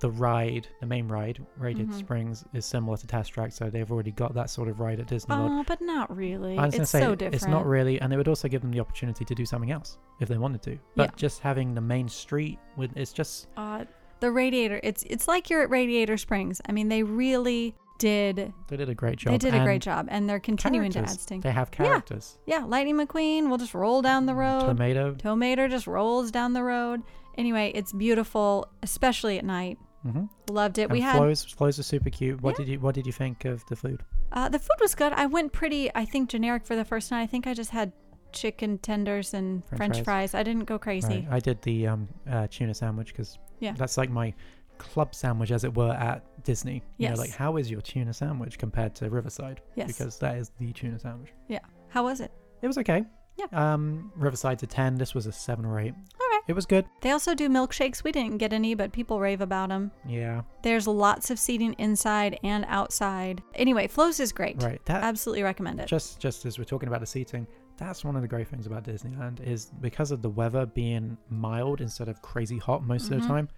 the ride, the main ride, Radiator Mhm. Springs, is similar to Test Track, so they've already got that sort of ride at Disney World. oh, but not really. I was It's say so different. it's not really, and it would also give them the opportunity to do something else if they wanted to. But Yeah. just having the main street with it's just Uh, the Radiator. It's it's like you're at Radiator Springs. I mean, they really did. they did a great job. They did a great job, and they're continuing to add sting. They have characters. Yeah, Lightning McQueen will just roll down the road. Tow Mater. Tomato just rolls down the road. Anyway, it's beautiful, especially at night. Mm-hmm. Loved it. And we had Flo's. Flo's are super cute. What Yeah. did you What did you think of the food? uh, the food was good. I went pretty, I think, generic for the first night. I think I just had chicken tenders and French French, fries. fries. I didn't go crazy. Right. I did the um, uh, tuna sandwich because Yeah. that's like my club sandwich, as it were, at Disney. You know, like how is your tuna sandwich compared to Riverside? Yes. Because that is the tuna sandwich. Yeah. How was it? It was okay. Yeah. Um, Riverside's a ten. This was a seven or eight. All right. It was good. They also do milkshakes. We didn't get any, but people rave about them. Yeah. There's lots of seating inside and outside. Anyway, Flo's is great. Right. That Absolutely recommend it. just just as we're talking about the seating, that's one of the great things about Disneyland is because of the weather being mild instead of crazy hot most of Mhm. the time,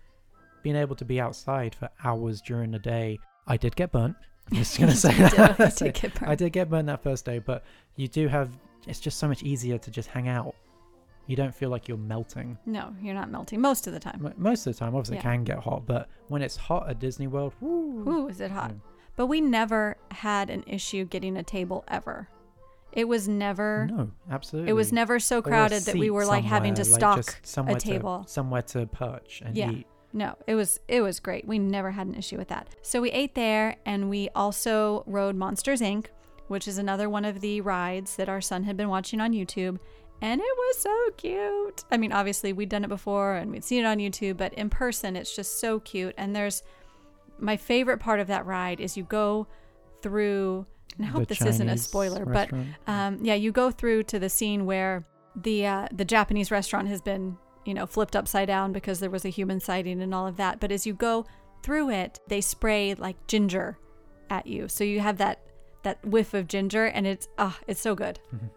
being able to be outside for hours during the day. I did get burnt. I'm just gonna say that. you did get I burned. did get burnt that first day, but you do have. It's just so much easier to just hang out. You don't feel like you're melting. No, you're not melting most of the time. M- Most of the time, obviously, Yeah. it can get hot, but when it's hot at Disney World, woo, Ooh, is it hot? But we never had an issue getting a table ever. It was never. no, absolutely. It was never so Or a crowded that we seat were like having to somewhere, stock just somewhere a to- table. somewhere to perch and Yeah. eat. No, it was it was great. We never had an issue with that. So we ate there and we also rode Monsters Inc., which is another one of the rides that our son had been watching on YouTube. And it was so cute. I mean, obviously, we'd done it before and we'd seen it on YouTube, but in person, it's just so cute. And there's my favorite part of that ride is you go through, and I hope The this isn't a Chinese spoiler, but um, yeah, you go through to the scene where the uh, the Japanese restaurant has been, you know, flipped upside down because there was a human sighting and all of that. But as you go through it, they spray like ginger at you, so you have that that whiff of ginger, and it's ah, it's so good. Mhm.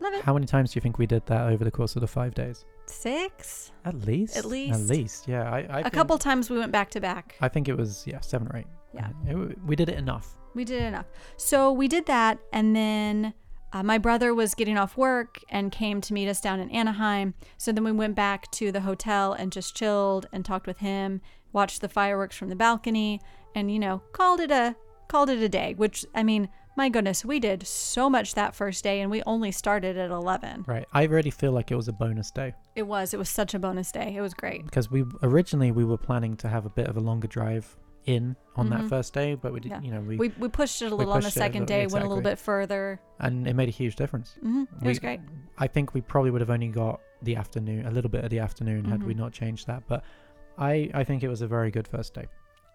Love it. How many times do you think we did that over the course of the five days? Six. At least. At least. At least. Yeah. I. I a couple times we went back to back. I think it was yeah seven or eight. Yeah. It- we did it enough. We did it enough. So we did that, and then uh, my brother was getting off work and came to meet us down in Anaheim. So then we went back to the hotel and just chilled and talked with him, watched the fireworks from the balcony, and you know called it a called it a day. Which I mean, my goodness, we did so much that first day, and we only started at eleven. Right. I already feel like it was a bonus day It was it was such a bonus day. It was great. because we originally we were planning to have a bit of a longer drive in on Mhm. that first day, but we did. Yeah. You know we, We we pushed it a little on the pushed it a second day, went a little bit further. and it made a huge difference. hmm It We- was great. I think we probably would have only got the afternoon, a little bit of the afternoon, had we Mhm. not changed that. But I, I think it was a very good first day.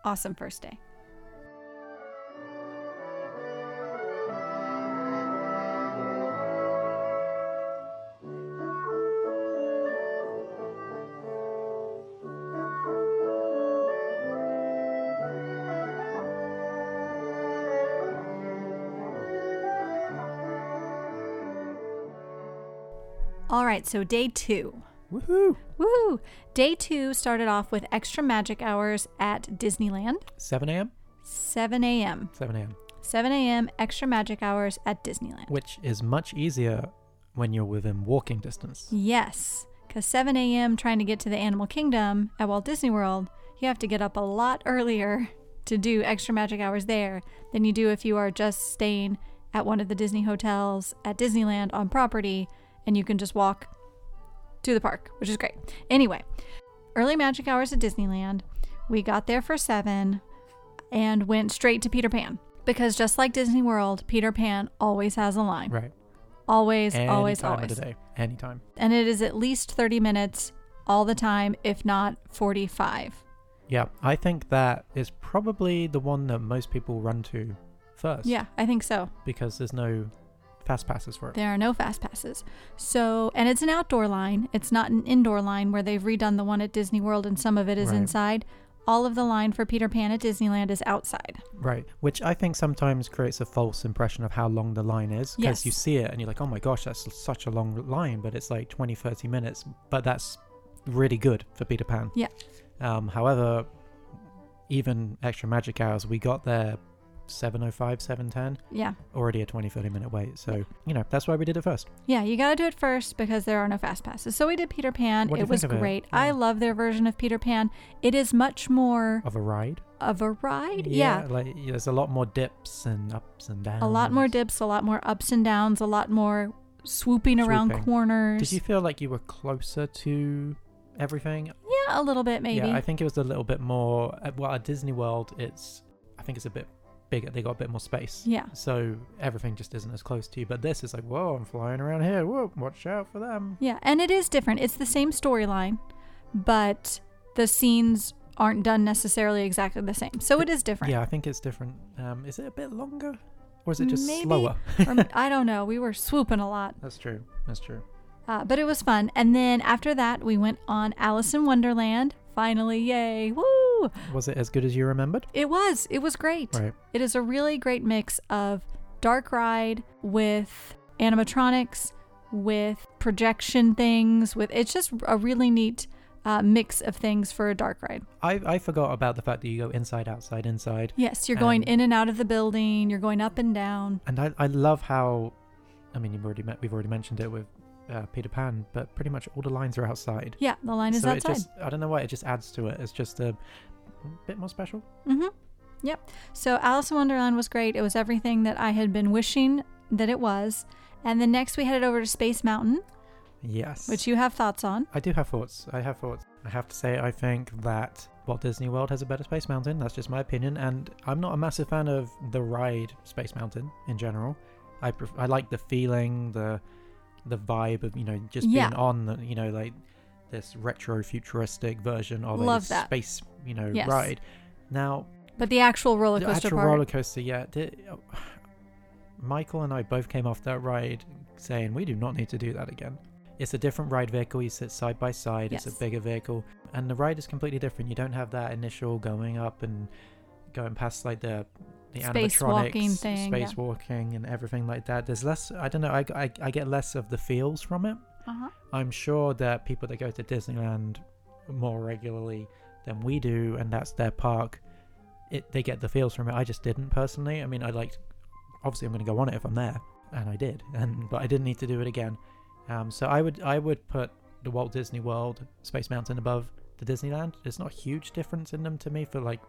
Awesome first day. Right, so day two. Woohoo! Woohoo! Day two started off with extra magic hours at Disneyland, 7 a.m. 7 a.m. 7 a.m. 7 a.m. extra magic hours at Disneyland. Which is much easier when you're within walking distance. Yes, because 7 a.m. trying to get to the Animal Kingdom at Walt Disney World, you have to get up a lot earlier to do extra magic hours there than you do if you are just staying at one of the Disney hotels at Disneyland on property and you can just walk to the park, which is great. Anyway, early magic hours at Disneyland. We got there for 7 and went straight to Peter Pan because just like Disney World, Peter Pan always has a line. Right. Always, Any always, time always of the day. Anytime. and it is at least 30 minutes all the time, if not 45. Yeah. I think that is probably the one that most people run to first. Yeah, I think so. Because there's no fast passes for it. There are no fast passes. So, and it's an outdoor line. It's not an indoor line where they've redone the one at Disney World and some of it is Right. inside. All of the line for Peter Pan at Disneyland is outside. Right. Which I think sometimes creates a false impression of how long the line is. Because Yes. you see it and you're like, oh my gosh, that's such a long line, but it's like 20, 30 minutes. But that's really good for Peter Pan. Yeah. Um, however, even extra magic hours, we got there 7.05, 7.10, Yeah. already a 20, 30 minute wait. So, you know, that's why we did it first. Yeah, you got to do it first because there are no fast passes. So we did Peter Pan. What do it was think of it? great. I love their version of Peter Pan. It is much more Of a ride. of a ride. yeah. Like, there's a lot more dips and ups and downs. a lot more dips, a lot more ups and downs, a lot more swooping, around Swooping. corners. Did you feel like you were closer to everything? Yeah, a little bit maybe. Yeah, I think it was a little bit more. uh, Well, at Disney World, it's I think it's a bit bigger. They got a bit more space. Yeah. So everything just isn't as close to you. But this is like, whoa, I'm flying around here. Whoa, watch out for them. Yeah, and it is different. It's the same storyline, but the scenes aren't done necessarily exactly the same. So it is different. Yeah, I think it's different. Um, is it a bit longer, or is it just Maybe. slower? Or, I don't know. We were swooping a lot, That's true. That's true. uh, but it was fun. And then after that, we went on Alice in Wonderland. Finally, yay! Woo! Was it as good as you remembered? It was. It was great. Right. It is a really great mix of dark ride with animatronics, with projection things. With it's just a really neat uh, mix of things for a dark ride. I I forgot about the fact that you go inside, outside, inside, Yes, you're going in and out of the building. You're going up and down. and I I love how, I mean, you've already met, we've already mentioned it with uh, Peter Pan, but pretty much all the lines are outside. Yeah, the line is so outside. it just I don't know why it just adds to it. It's just a bit more special. Mm-hmm. Yep. So Alice in Wonderland was great. It was everything that I had been wishing that it was. And then next we headed over to Space Mountain, Yes. which you have thoughts on. I do have thoughts. I have thoughts. I have to say, I think that Walt Disney World has a better Space Mountain. That's just my opinion, and I'm not a massive fan of the ride Space Mountain in general. I pref- I like the feeling, the the vibe of you know just Yeah. being on the you know like this retro futuristic version of Love a that. space you know Yes. ride. Now But the actual roller the coaster actual part. roller coaster, yeah. The, Michael and I both came off that ride saying we do not need to do that again. It's a different ride vehicle. You sit side by side. It's a bigger vehicle, and the ride is completely different. You don't have that initial going up and going past like the the Spacewalking animatronics, thing, yeah. spacewalking, and everything like that. There's less. I don't know. I, I, I get less of the feels from it. Uh-huh. I'm sure that people that go to Disneyland more regularly than we do, and that's their park, it they get the feels from it. I just didn't personally. I mean, I liked. Obviously, I'm going to go on it if I'm there, and I did, and but I didn't need to do it again. Um, so I would I would put the Walt Disney World Space Mountain above the Disneyland. There's not a huge difference in them to me for like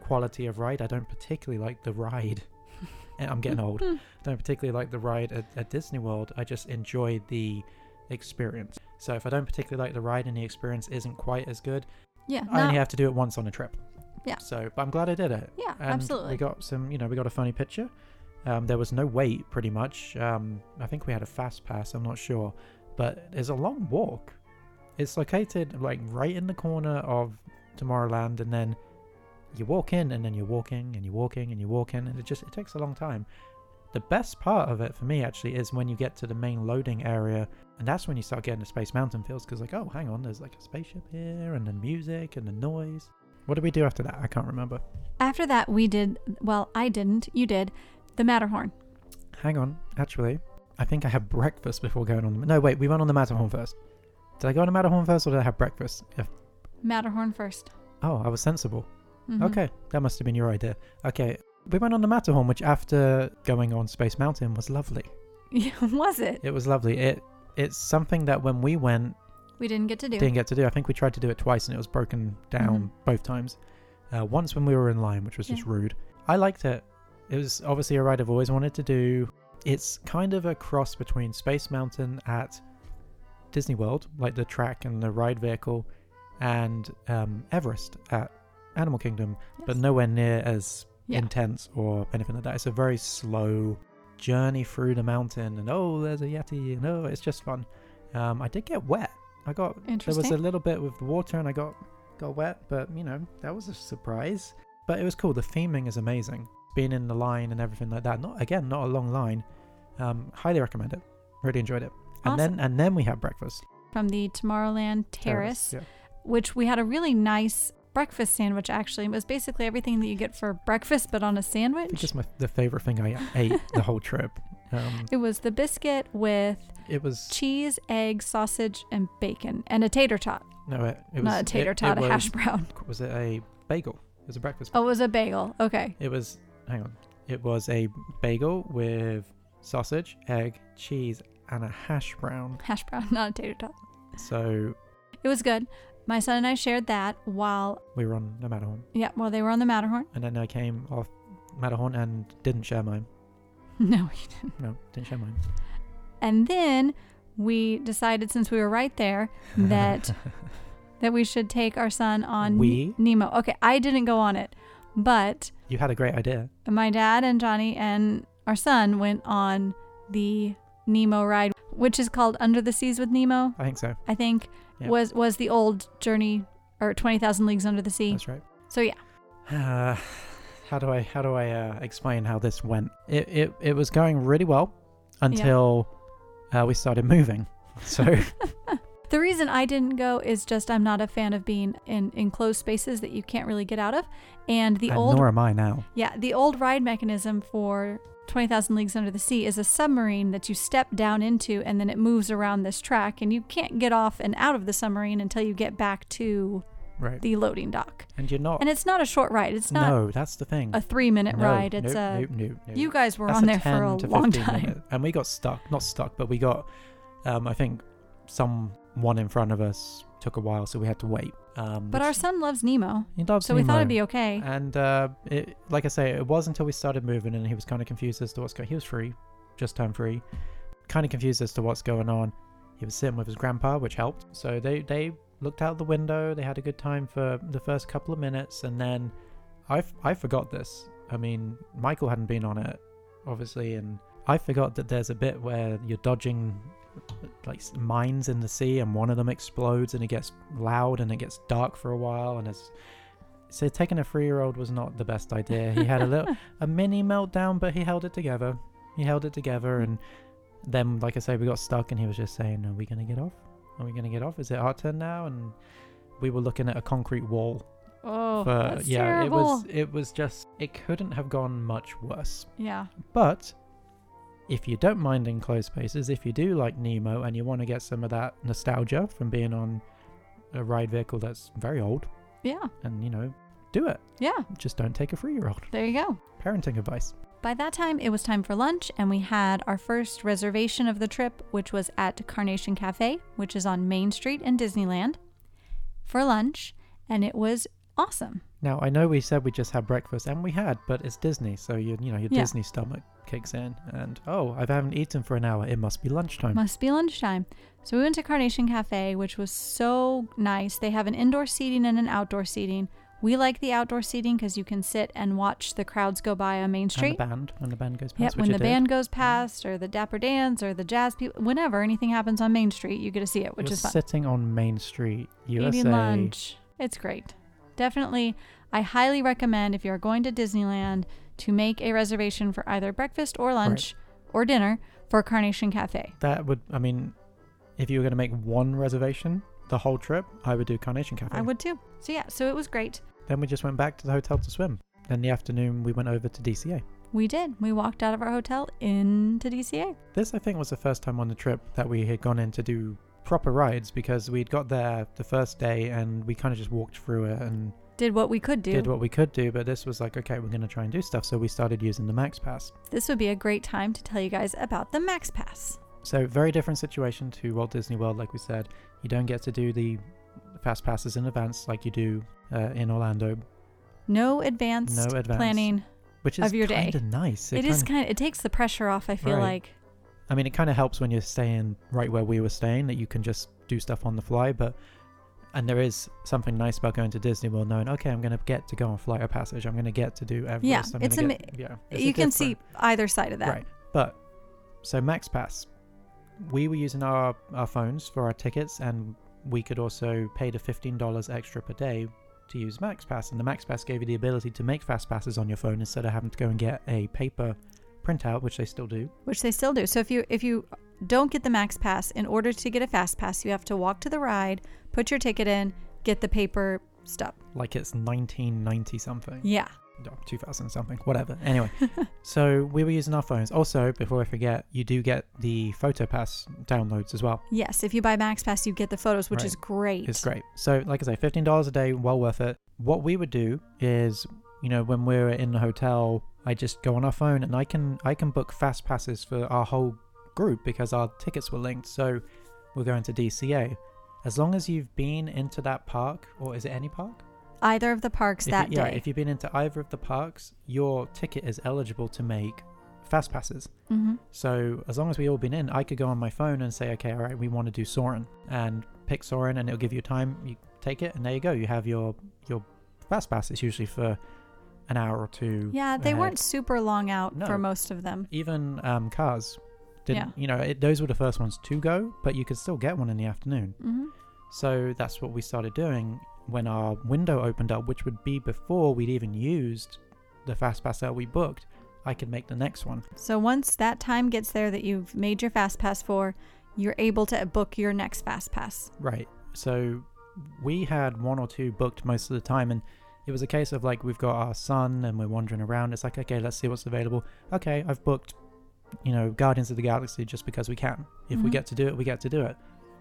quality of ride. I don't particularly like the ride. I'm getting old. I don't particularly like the ride at, at Disney World. I just enjoy the experience. So if I don't particularly like the ride and the experience isn't quite as good, Yeah. I only have to do it once on a trip. Yeah. So, but I'm glad I did it. yeah, And absolutely. We got some, you know, we got a funny picture. Um, there was no wait, pretty much. Um, I think we had a fast pass. I'm not sure, but there's a long walk. It's located like right in the corner of Tomorrowland, and then you walk in, and then you're walking, and you're walking, and you're walking, and it just it takes a long time. The best part of it for me actually is when you get to the main loading area, and that's when you start getting the Space Mountain feels. Because like, oh, hang on, there's like a spaceship here, and the music and the noise. What did we do after that? I can't remember. After that, we did, well, I didn't, you did, the Matterhorn. Hang on, actually, I think I had breakfast before going on. The, no, wait, we went on the Matterhorn first. Did I go on the Matterhorn first, or did I have breakfast? If, Matterhorn first. oh, I was sensible. Mhm. Okay, that must have been your idea. Okay, we went on the Matterhorn, which after going on Space Mountain was lovely. Yeah, was it? It was lovely. It it's something that when we went We didn't get to do. didn't get to do. I think we tried to do it twice and it was broken down Mhm. both times. Uh, once when we were in line, which was just rude. I liked it. It was obviously a ride I've always wanted to do. It's kind of a cross between Space Mountain at Disney World, like the track and the ride vehicle, and um, Everest at Animal Kingdom, but nowhere near as Yeah. intense or anything like that. It's a very slow journey through the mountain, and oh, there's a Yeti, and oh, it's just fun. Um, I did get wet. I got there was a little bit with the water, and I got got wet, but you know that was a surprise. But it was cool. The theming is amazing. Being in the line and everything like that. Not again, not a long line. Um, highly recommend it. Really enjoyed it. And then and then we had breakfast. From the Tomorrowland Terrace, Yeah. which we had a really nice breakfast sandwich actually. It was basically everything that you get for breakfast, but on a It's sandwich. just my, the favorite thing I ate the whole trip. Um, It was the biscuit with it was cheese, egg, sausage, and bacon, and a tater tot. no, it, it was Not a tater it- tot, it a hash brown. Was it a bagel? It was a breakfast. Oh, it was a bagel. Okay. It was. Hang on. It was a bagel with sausage, egg, cheese, and a hash brown. Hash brown, not a tater tot. So It was good. My son and I shared that while, we were on the Matterhorn, yeah, while they were on the Matterhorn. and then I came off Matterhorn and didn't share mine. No, he didn't. No, didn't share mine. And then we decided, since we were right there, that that we should take our son on We? Nemo. Okay, I didn't go on it, but you had a great idea. my dad and Johnny and our son went on the Nemo ride, which is called Under the Seas with Nemo. I think so. I think Yeah. was was the old journey or Twenty Thousand Leagues Under the Sea. That's right. So yeah, Uh, how do I how do I uh, explain how this went? It it it was going really well until uh, we started moving. So the reason I didn't go is just I'm not a fan of being in enclosed spaces that you can't really get out of, and the and old nor am I now. Yeah, the old ride mechanism for 20,000 Leagues Under the Sea is a submarine that you step down into and then it moves around this track, and you can't get off and out of the submarine until you get back to Right. the loading dock. And you're not. And it's not a short ride, it's not no, that's the thing. a three minute No, ride. It's a. nope, nope, nope. You guys were That's on there for 10 a long time. and we got stuck. Not stuck, but we got. Um, I think someone in front of us took a while, so we had to wait. Um, But our son loves Nemo, he loves so we thought it'd be okay. And uh, it, like I say, it was until we started moving, and he was kind of confused as to what's going. He was free, just turned free, kind of confused as to what's going on. He was sitting with his grandpa, which helped. So they they looked out the window. They had a good time for the first couple of minutes, and then I f- I forgot this. I mean, Michael hadn't been on it, obviously, and I forgot that there's a bit where you're dodging like mines in the sea, and one of them explodes, and it gets loud, and it gets dark for a while, and it's so taking a three-year-old was not the best idea. He had a little a mini meltdown, but he held it together. He held it together, mm. and then, like I say, we got stuck, and he was just saying, "Are we gonna get off? Are we gonna get off? Is it our turn now?" And we were looking at a concrete wall. Oh, for, that's yeah, terrible. it was it was just it couldn't have gone much worse. Yeah. But if you don't mind enclosed spaces, if you do like Nemo and you want to get some of that nostalgia from being on a ride vehicle that's very old, Yeah. and you know, do it. Yeah. Just don't take a three-year-old. There you go. Parenting advice. By that time, it was time for lunch, and we had our first reservation of the trip, which was at Carnation Cafe, which is on Main Street in Disneyland, for lunch, and it was awesome. Now I know we said we just had breakfast, and we had, but it's Disney, so you you know your Yeah. Disney stomach kicks in, and oh, I haven't eaten for an hour. It must be lunchtime. Must be lunchtime. So we went to Carnation Cafe, which was so nice. They have an indoor seating and an outdoor seating. We like the outdoor seating because you can sit and watch the crowds go by on Main Street. and the band when the band goes past. Yep, when the did. band goes past, or the Dapper Dans, or the jazz people, whenever anything happens on Main Street, you get to see it, which You're is fun. sitting on Main Street, USA. Eating lunch. It's great. Definitely, I highly recommend if you're going to Disneyland to make a reservation for either breakfast or lunch or dinner for Carnation Cafe. That would, I mean, if you were going to make one reservation the whole trip, I would do Carnation Cafe. I would too. So yeah, so it was great. Then we just went back to the hotel to swim. Then the afternoon we went over to DCA. We did. We walked out of our hotel into DCA. This, I think, was the first time on the trip that we had gone in to do proper rides because we'd got there the first day and we kind of just walked through it and Did what we could do. did what we could do. But this was like, okay, we're going to try and do stuff. So we started using the Max Pass. This would be a great time to tell you guys about the Max Pass. So very different situation to Walt Disney World, like we said. You don't get to do the fast passes in advance like you do uh, in Orlando, No advanced, No advanced. planning. which is Of your day. kind of nice. it is kinda- kind of, it takes the pressure off, I feel Right. like. I mean, it kind of helps when you're staying right where we were staying that you can just do stuff on the fly. But and there is something nice about going to Disney World, knowing okay, I'm going to get to go on Flight of Passage. I'm going to get to do Everest. Yeah, I'm it's get, yeah. it's You can different- see either side of that. right. But so Max Pass, we were using our our phones for our tickets, and we could also pay the fifteen dollars extra per day to use Max Pass, and the Max Pass gave you the ability to make fast passes on your phone instead of having to go and get a paper printout, which they still do. which they still do. So if you if you don't get the max pass in order to get a fast pass, you have to walk to the ride, put your ticket in, get the paper stub. Like it's 1990 something. Yeah. 2000 something, whatever. Anyway, so we were using our phones. Also, before I forget, you do get the PhotoPass downloads as well. Yes, if you buy max pass, you get the photos, which Right. is great. It's great. So, like I say, $15 a day, well worth it. What we would do is, you know, when we're in the hotel, I just go on our phone and I can I can book fast passes for our whole group because our tickets were linked. So, we're going to DCA. As long as you've been into that park, or is it any park? Either of the parks If that you, yeah, day. if you've been into either of the parks, your ticket is eligible to make fast passes. hmm So as long as we all been in, I could go on my phone and say, okay, all right, we want to do Soarin', and pick Soarin', and it'll give you time. You take it, and there you go. You have your your fast pass. It's usually for an hour or two. Yeah, they ahead. weren't super long out No. for most of them. even um, cars. Didn't Yeah. you know? It, those were the first ones to go, but you could still get one in the afternoon. hmm So that's what we started doing when our window opened up, which would be before we'd even used the fast pass that we booked. I could make the next one. So once that time gets there that you've made your fast pass for, you're able to book your next fast pass. Right. So we had one or two booked most of the time, and it was a case of like we've got our son and we're wandering around. It's like okay, let's see what's available. Okay, I've booked, you know, Guardians of the Galaxy just because we can. If we Mhm. get to do it, we get to do it.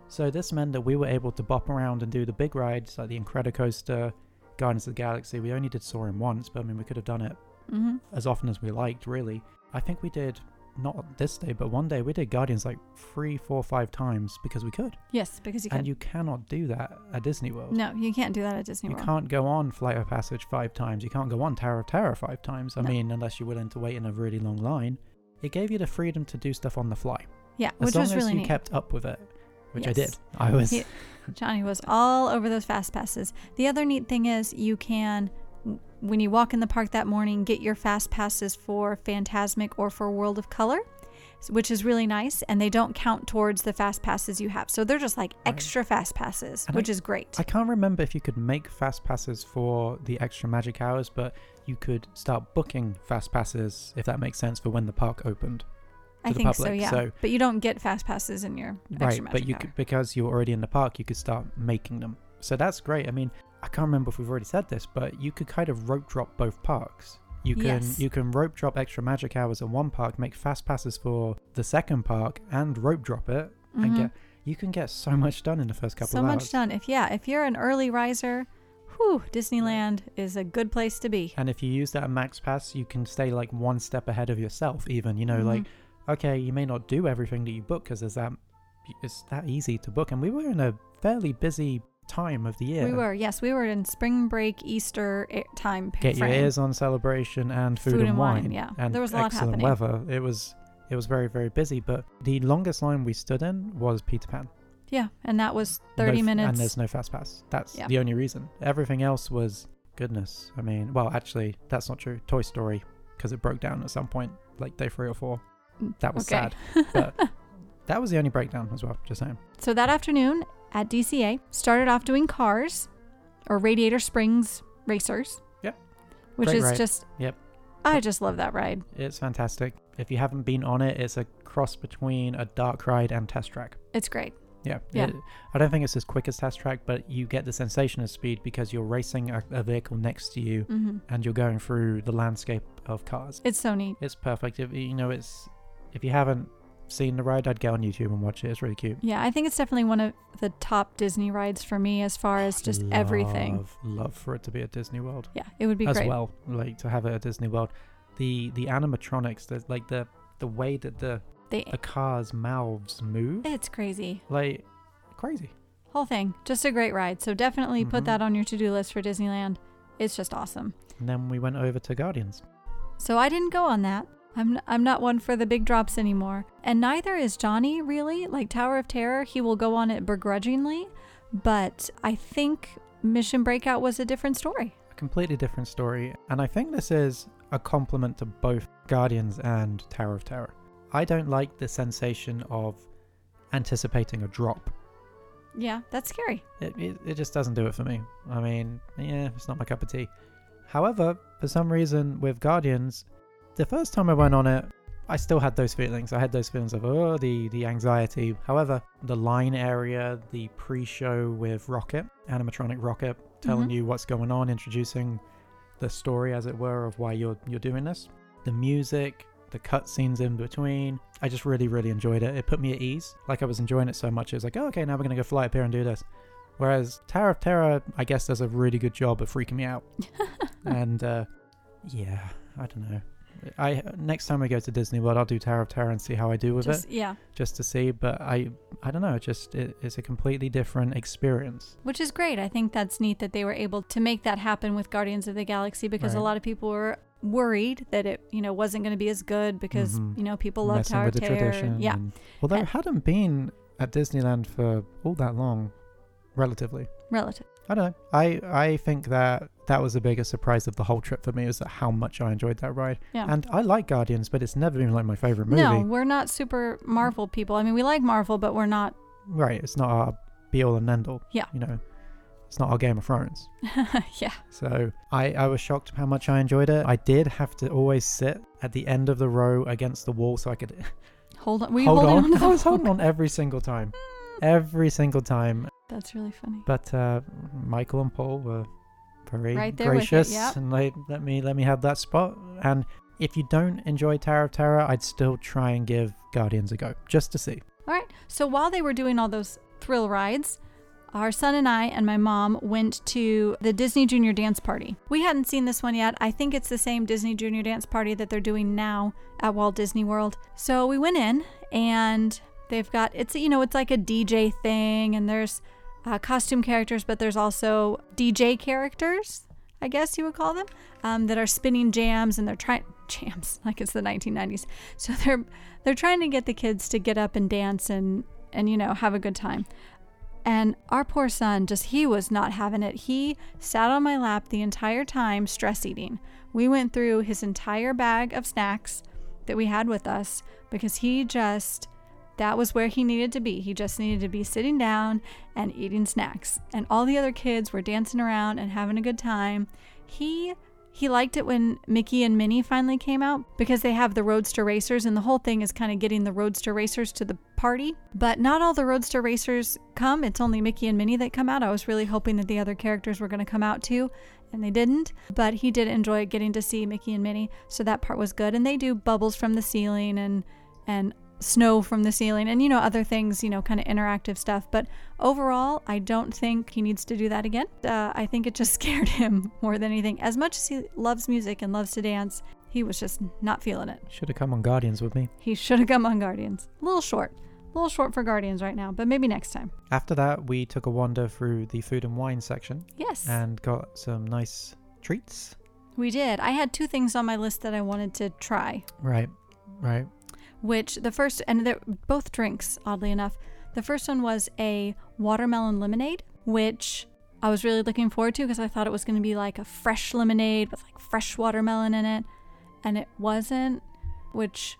So this meant that we were able to bop around and do the big rides like the Incredicoaster, Guardians of the Galaxy. We only did Soarin' once, but I mean we could have done it hmm as often as we liked, really. I think we did not this day, but one day we did Guardians like three, four, five times because we could. Yes, because you can. And you cannot do that at Disney World. no, you can't do that at Disney You World. You can't go on Flight of Passage five times. You can't go on Tower of Terror five times. I No. mean, unless you're willing to wait in a really long line. It gave you the freedom to do stuff on the fly. Yeah, As which long was as really you neat. kept up with it, which I Yes. did. I was. He- Johnny was all over those fast passes. The other neat thing is you can, when you walk in the park that morning, get your fast passes for Fantasmic or for World of Color. Which is really nice. And they don't count towards the fast passes you have. So they're just like Right. extra fast passes, And I- which is great. I can't remember if you could make fast passes for the extra magic hours, but you could start booking fast passes if that makes sense for when the park opened. I the think so, public, yeah. so- but you don't get fast passes in your extra right, but you hour. could, because you're already in the park, you could start making them. So that's great. I mean, I can't remember if we've already said this, but you could kind of rope drop both parks. You can Yes. you can rope drop extra magic hours in one park, make fast passes for the second park, and rope drop it, and Mhm. get you can get so much done in the first couple so much hours. done. If yeah, if you're an early riser, whew, Disneyland is a good place to be. And if you use that max pass, you can stay like one step ahead of yourself. Even you know, like Mhm. okay, you may not do everything that you book because there's that it's that easy to book, and we were in a fairly busy time of the year. we were yes, we were in spring break Easter time. p- Get your ears on celebration and food, Food and, and wine, wine. yeah. and There was a lot excellent happening. weather. It was it was very very busy, but the longest line we stood in was Peter Pan. Yeah, and that was thirty f- minutes. and there's no fast pass. That's Yeah. the only reason. Everything else was goodness. I mean, well, actually, that's not true. Toy Story because it broke down at some point, like day three or four. Mm, That was okay. sad, but that was the only breakdown as well. Just saying. So that afternoon at DCA, started off doing cars or Radiator Springs Racers. Yep. Which Great is ride. just Yep. I just love that ride. It's fantastic. If you haven't been on it, it's a cross between a dark ride and test track. It's great. Yeah. Yeah. It- I don't think it's as quick as test track, but you get the sensation of speed because you're racing a, a vehicle next to you hmm and you're going through the landscape of cars. It's so neat. It's perfect. If you know, it's if you haven't seen the ride, I'd go on YouTube and watch it. It's really cute. Yeah, I think it's definitely one of the top Disney rides for me as far as just everything. Love, love for it to be at Disney World Yeah, it would be as great. well. Like to have it at Disney World. The the animatronics, the like the the way that the They, the cars' mouths move, it's crazy. like crazy. Whole thing. Just a great ride. So definitely put Mhm. that on your to do list for Disneyland. It's just awesome. And then we went over to Guardians. So I didn't go on that. I'm, n- I'm not one for the big drops anymore. And neither is Johnny, really. Like Tower of Terror, he will go on it begrudgingly. But I think Mission Breakout was a different story. a completely different story. And I think this is a compliment to both Guardians and Tower of Terror. I don't like the sensation of anticipating a drop. Yeah, that's scary. It, it, it just doesn't do it for me. I mean, yeah, it's not my cup of tea. However, for some reason with Guardians, the first time I went on it, I still had those feelings. I had those feelings of oh the the anxiety. However, the line area, the pre-show with Rocket, animatronic Rocket, telling Mhm. you what's going on, introducing the story as it were of why you're you're doing this. The music, the cutscenes in between. I just really really enjoyed it. It put me at ease. Like I was enjoying it so much. It was like, oh, okay, now we're gonna go fly up here and do this. Whereas Tower of Terror, I guess, does a really good job of freaking me out. and uh, yeah, I don't know. I next time I go to Disney World, I'll do Tower of Terror and see how I do with Just, it, yeah, just to see. But I, I don't know. It just it, it's a completely different experience. which is great. I think that's neat that they were able to make that happen with Guardians of the Galaxy because a lot of people were worried that it, you know, wasn't going to be as good because, Mhm. you know, people love Messing Tower of Terror. Yeah, and- although And- I hadn't been at Disneyland for all that long, relatively. relative. I don't know. I I think that that was the biggest surprise of the whole trip for me was that how much I enjoyed that ride. Yeah. And I like Guardians, but it's never been like my favorite movie. No, we're not super Marvel people. I mean, we like Marvel, but we're not. Right. It's not our be all and end all. Yeah. You know, it's not our Game of Thrones. yeah. So I, I was shocked how much I enjoyed it. I did have to always sit at the end of the row against the wall so I could Hold on. Were you hold holding on. on? I was holding on every single time. Mm. Every single time. That's really funny. But uh, Michael and Paul were very Right there with it, gracious yep. and they let me let me have that spot. And if you don't enjoy Tower of Terror, I'd still try and give Guardians a go just to see. All right. So while they were doing all those thrill rides, our son and I and my mom went to the Disney Junior Dance Party. We hadn't seen this one yet. I think it's the same Disney Junior Dance Party that they're doing now at Walt Disney World. So we went in and they've got it's you know it's like a DJ thing and there's uh, costume characters, but there's also DJ characters, I guess you would call them, um, that are spinning jams and they're trying jams like it's the 1990s. So they're they're trying to get the kids to get up and dance and and you know have a good time. And our poor son just he was not having it. He sat on my lap the entire time stress eating. We went through his entire bag of snacks that we had with us because he just that was where he needed to be. He just needed to be sitting down and eating snacks. And all the other kids were dancing around and having a good time. He he liked it when Mickey and Minnie finally came out because they have the Roadster Racers, and the whole thing is kind of getting the Roadster Racers to the party. But not all the Roadster Racers come, it's only Mickey and Minnie that come out. I was really hoping that the other characters were going to come out too, and they didn't. But he did enjoy getting to see Mickey and Minnie, so that part was good. And they do bubbles from the ceiling and and snow from the ceiling and you know other things you know kind of interactive stuff but overall i don't think he needs to do that again. Uh, i think it just scared him more than anything. As much as he loves music and loves to dance he was just not feeling it. Should have come on Guardians with me. he should have come on guardians. A little short. A little short for guardians right now but maybe next time. After that, we took a wander through the food and wine section yes. and got some nice treats. we did. I had two things on my list that i wanted to try. Right, right. Which the first and they're both drinks oddly enough. The first one was a watermelon lemonade which i was really looking forward to because i thought it was going to be like a fresh lemonade with like fresh watermelon in it. And it wasn't which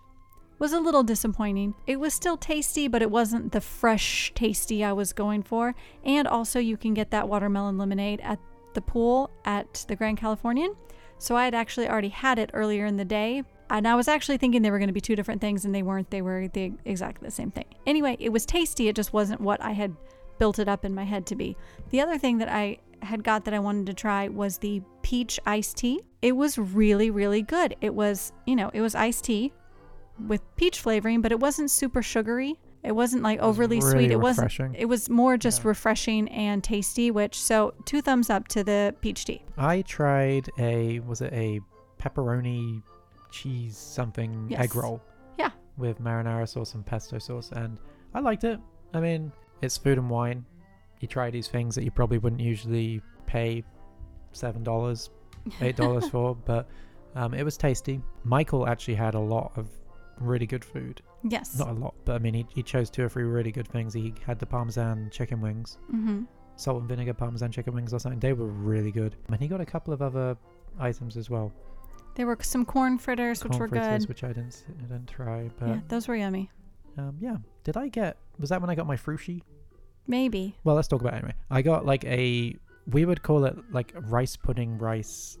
was a little disappointing. It was still tasty but it wasn't the fresh tasty i was going for. And also you can get that watermelon lemonade at the pool at the grand californian. So i had actually already had it earlier in the day and I was actually thinking they were going to be two different things, and they weren't. They were the exactly the same thing. Anyway, it was tasty. It just wasn't what I had built it up in my head to be. The other thing that I had got that I wanted to try was the peach iced tea. It was really, really good. It was, you know, it was iced tea with peach flavoring, but it wasn't super sugary. It wasn't like was overly sweet. really It wasn't. It was more just Yeah. refreshing and tasty. Which so two thumbs up to the peach tea. I tried a was it a pepperoni cheese something Yes. egg roll? Yeah. With marinara sauce and pesto sauce, and I liked it. I mean, it's food and wine. You try these things that you probably wouldn't usually pay seven dollars, eight dollars for, but um, it was tasty. Michael actually had a lot of really good food. Yes. Not a lot, but I mean, he, he chose two or three really good things. He had the parmesan chicken wings, Mm-hmm. salt and vinegar parmesan chicken wings or something. They were really good. And he got a couple of other items as well. There were some corn fritters, which were fritters, good. which I didn't I didn't try, but yeah, those were yummy. um, yeah. Did I get? Was that when I got my frushi? Maybe. Well, let's talk about it anyway. I got like a we would call it like rice pudding rice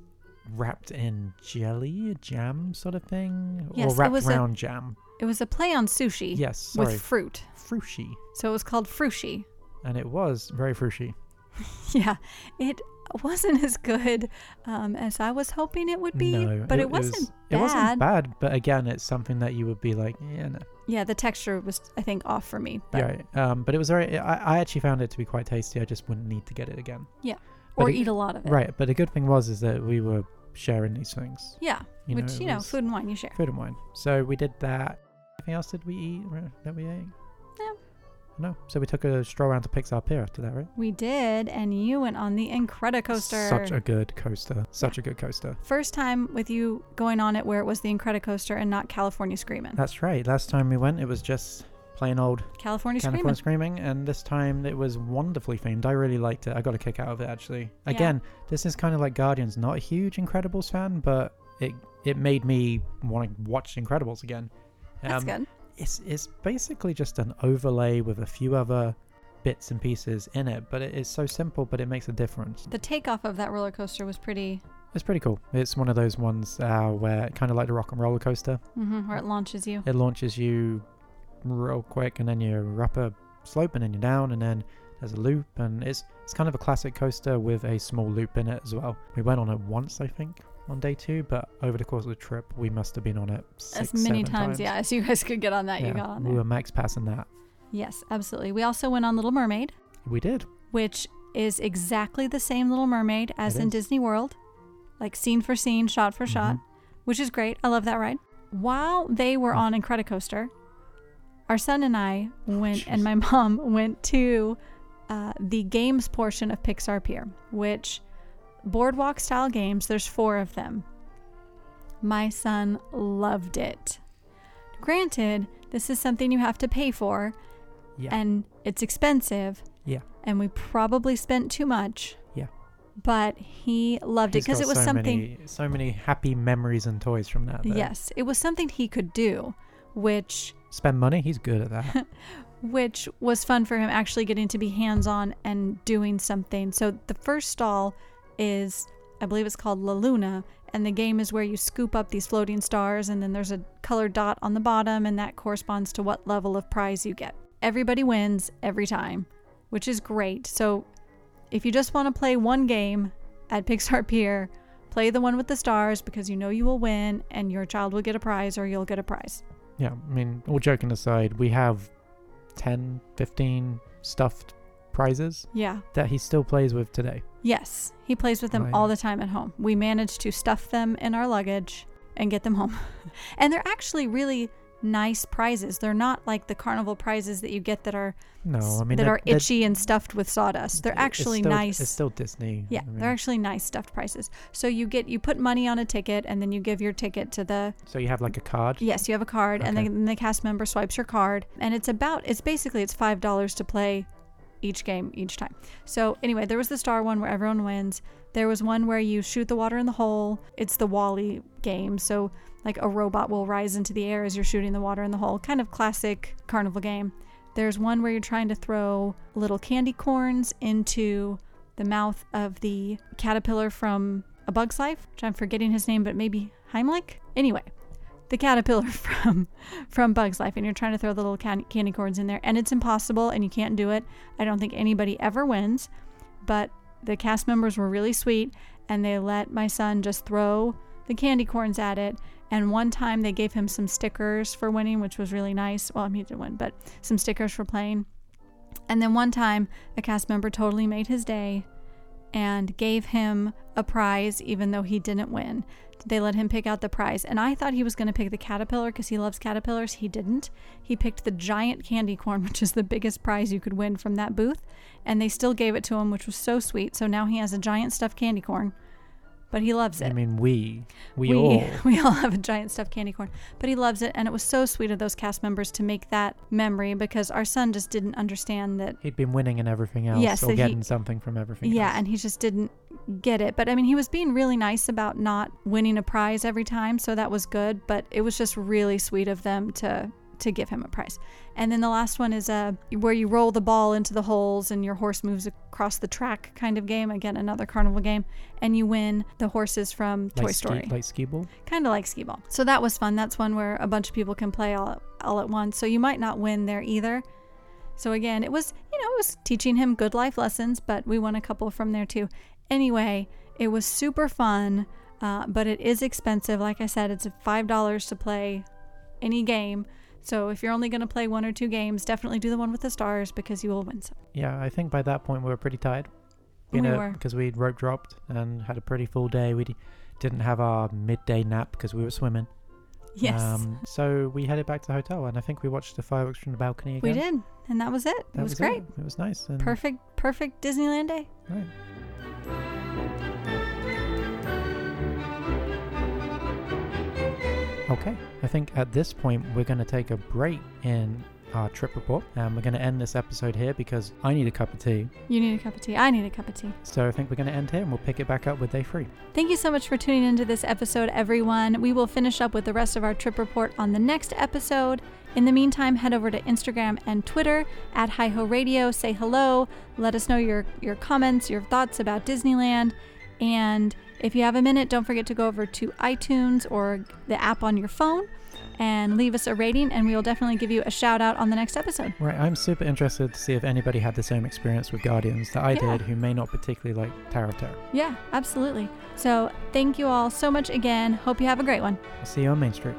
wrapped in jelly, jam sort of thing, Yes, or it wrapped was a- around jam. It was a play on sushi Yes, sorry, with fruit. frushi, So it was called frushi. and it was very frushi. yeah, it wasn't as good um, as I was hoping it would be, no, but it, wasn't was, bad. It wasn't bad, but again, it's something that you would be like, yeah, no. Yeah, the texture was, I think, off for me. But, Right. Um, but it was very. I, I actually found it to be quite tasty. I just wouldn't need to get it again. Yeah. Or it- eat a lot of it. Right. But the good thing was is that we were sharing these things. Yeah, You which, know, you know, food and wine you share. food and wine. So we did that. Anything else did we eat uh, that we ate? No. No. So we took a stroll around to Pixar Pier after that, right? We did, and you went on the Incredicoaster. Such a good coaster. Such a good coaster. First time with you going on it where it was the Incredicoaster and not California Screamin'. That's right. Last time we went, it was just plain old California California Screamin'. Screaming, and this time it was wonderfully themed. I really liked it. I got a kick out of it actually. Again, this is kind of like Guardians. Not a huge Incredibles fan, but it it made me want to watch Incredibles again. That's Um, good. It's it's basically just an overlay with a few other bits and pieces in it, but it is so simple, but it makes a difference. The takeoff of that roller coaster was pretty, It's pretty cool. It's one of those ones uh, where kind of like the Rock 'n' Roller Coaster. hmm where it launches you. It launches you real quick, and then you're up a slope, and then you're down, and then there's a loop, and it's it's kind of a classic coaster with a small loop in it as well. We went on it once, I think, on day two, but over the course of the trip, we must have been on it six, As many seven times, yeah, as you guys could get on that, you Yeah, got on we there. were max passing that. Yes, absolutely. We also went on Little Mermaid, We did. which is exactly the same Little Mermaid as It in is. Disney World, like scene for scene, shot for shot, Mhm. which is great. I love that ride. While they were Mm. on Incredicoaster, our son and I went, and my mom went to uh, the games portion of Pixar Pier, which boardwalk style games. There's four of them. My son loved it. Granted, this is something you have to pay for, Yeah. and it's expensive. Yeah. And we probably spent too much. Yeah. but he loved it because it was so something. Many, so many happy memories and toys from that. though. Yes, it was something he could do, which Spend money. He's good at that. which was fun for him actually getting to be hands-on and doing something. So the first stall is I believe it's called La Luna and the game is where you scoop up these floating stars and then there's a colored dot on the bottom and that corresponds to what level of prize you get. Everybody wins every time, which is great. So if you just want to play one game at Pixar Pier, play the one with the stars because you know you will win and your child will get a prize or you'll get a prize. yeah. I mean, all joking aside, we have 10, 15 stuffed prizes Yeah. that he still plays with today. Yes, he plays with them all the time at home. We managed to stuff them in our luggage and get them home. and they're actually really nice prizes. They're not like the carnival prizes that you get that are No, I mean that they're- are itchy and stuffed with sawdust. They're it's actually still- nice. It's still Disney. yeah, I mean, they're actually nice stuffed prizes. So you get you put money on a ticket and then you give your ticket to the So you have like a card. Yes, you have a card, and then the cast member swipes your card, and it's about it's basically it's five dollars to play each game each time. So anyway, there was the star one where everyone wins. There was one where you shoot the water in the hole. It's the WALL-E game. So like a robot will rise into the air as you're shooting the water in the hole. Kind of classic carnival game. There's one where you're trying to throw little candy corns into the mouth of the caterpillar from A Bug's Life, which I'm forgetting his name, but maybe Heimlich. Anyway, the caterpillar from from Bug's Life, and you're trying to throw the little can- candy corns in there, and it's impossible, and you can't do it. I don't think anybody ever wins, but the cast members were really sweet, and they let my son just throw the candy corns at it. And one time they gave him some stickers for winning, which was really nice. Well, I mean, he didn't win, but some stickers for playing. And then one time, a cast member totally made his day and gave him a prize even though he didn't win. They let him pick out the prize. And I thought he was going to pick the caterpillar because he loves caterpillars. He didn't. He picked the giant candy corn, which is the biggest prize you could win from that booth. And they still gave it to him, which was so sweet. So now he has a giant stuffed candy corn, but he loves it. I mean, we, we, we, all. we all have a giant stuffed candy corn, but he loves it. And it was so sweet of those cast members to make that memory because our son just didn't understand that He'd been winning and everything else, Yes, or that he- getting something from everything. Yeah, else. and he just didn't get it. But I mean, he was being really nice about not winning a prize every time, so that was good. But it was just really sweet of them to to give him a prize. And then the last one is uh, where you roll the ball into the holes and your horse moves across the track kind of game. Again, another carnival game, and you win the horses from like Toy ski, Story like skee ball. kind of like skee ball. So that was fun. That's one where a bunch of people can play all all at once. So you might not win there either. So again, it was you know it was teaching him good life lessons, but we won a couple from there too. Anyway, it was super fun, uh, but it is expensive. Like I said, it's five dollars to play any game. So if you're only going to play one or two games, definitely do the one with the stars because you will win some. Yeah, I think by that point we were pretty tired. We know, were. because we'd rope dropped and had a pretty full day. We didn't have our midday nap because we were swimming. Yes, Um, so we headed back to the hotel, and I think we watched the fireworks from the balcony again. we did, and that was it. It That was, great. It. It was nice. And Perfect, perfect Disneyland day. Right. Okay, I think at this point we're going to take a break in our trip report, and we're going to end this episode here because I need a cup of tea. You need a cup of tea. I need a cup of tea. So I think we're going to end here, and we'll pick it back up with day three. Thank you so much for tuning into this episode, everyone. We will finish up with the rest of our trip report on the next episode. In the meantime, head over to Instagram and Twitter at Hi Ho Radio. Say hello. Let us know your, your comments, your thoughts about Disneyland. And if you have a minute, don't forget to go over to iTunes or the app on your phone and leave us a rating, and we will definitely give you a shout out on the next episode. Right, I'm super interested to see if anybody had the same experience with Guardians that I Yeah. did, who may not particularly like Tower of Terror. Yeah, absolutely. So thank you all so much again. Hope you have a great one. I'll see you on Main Street.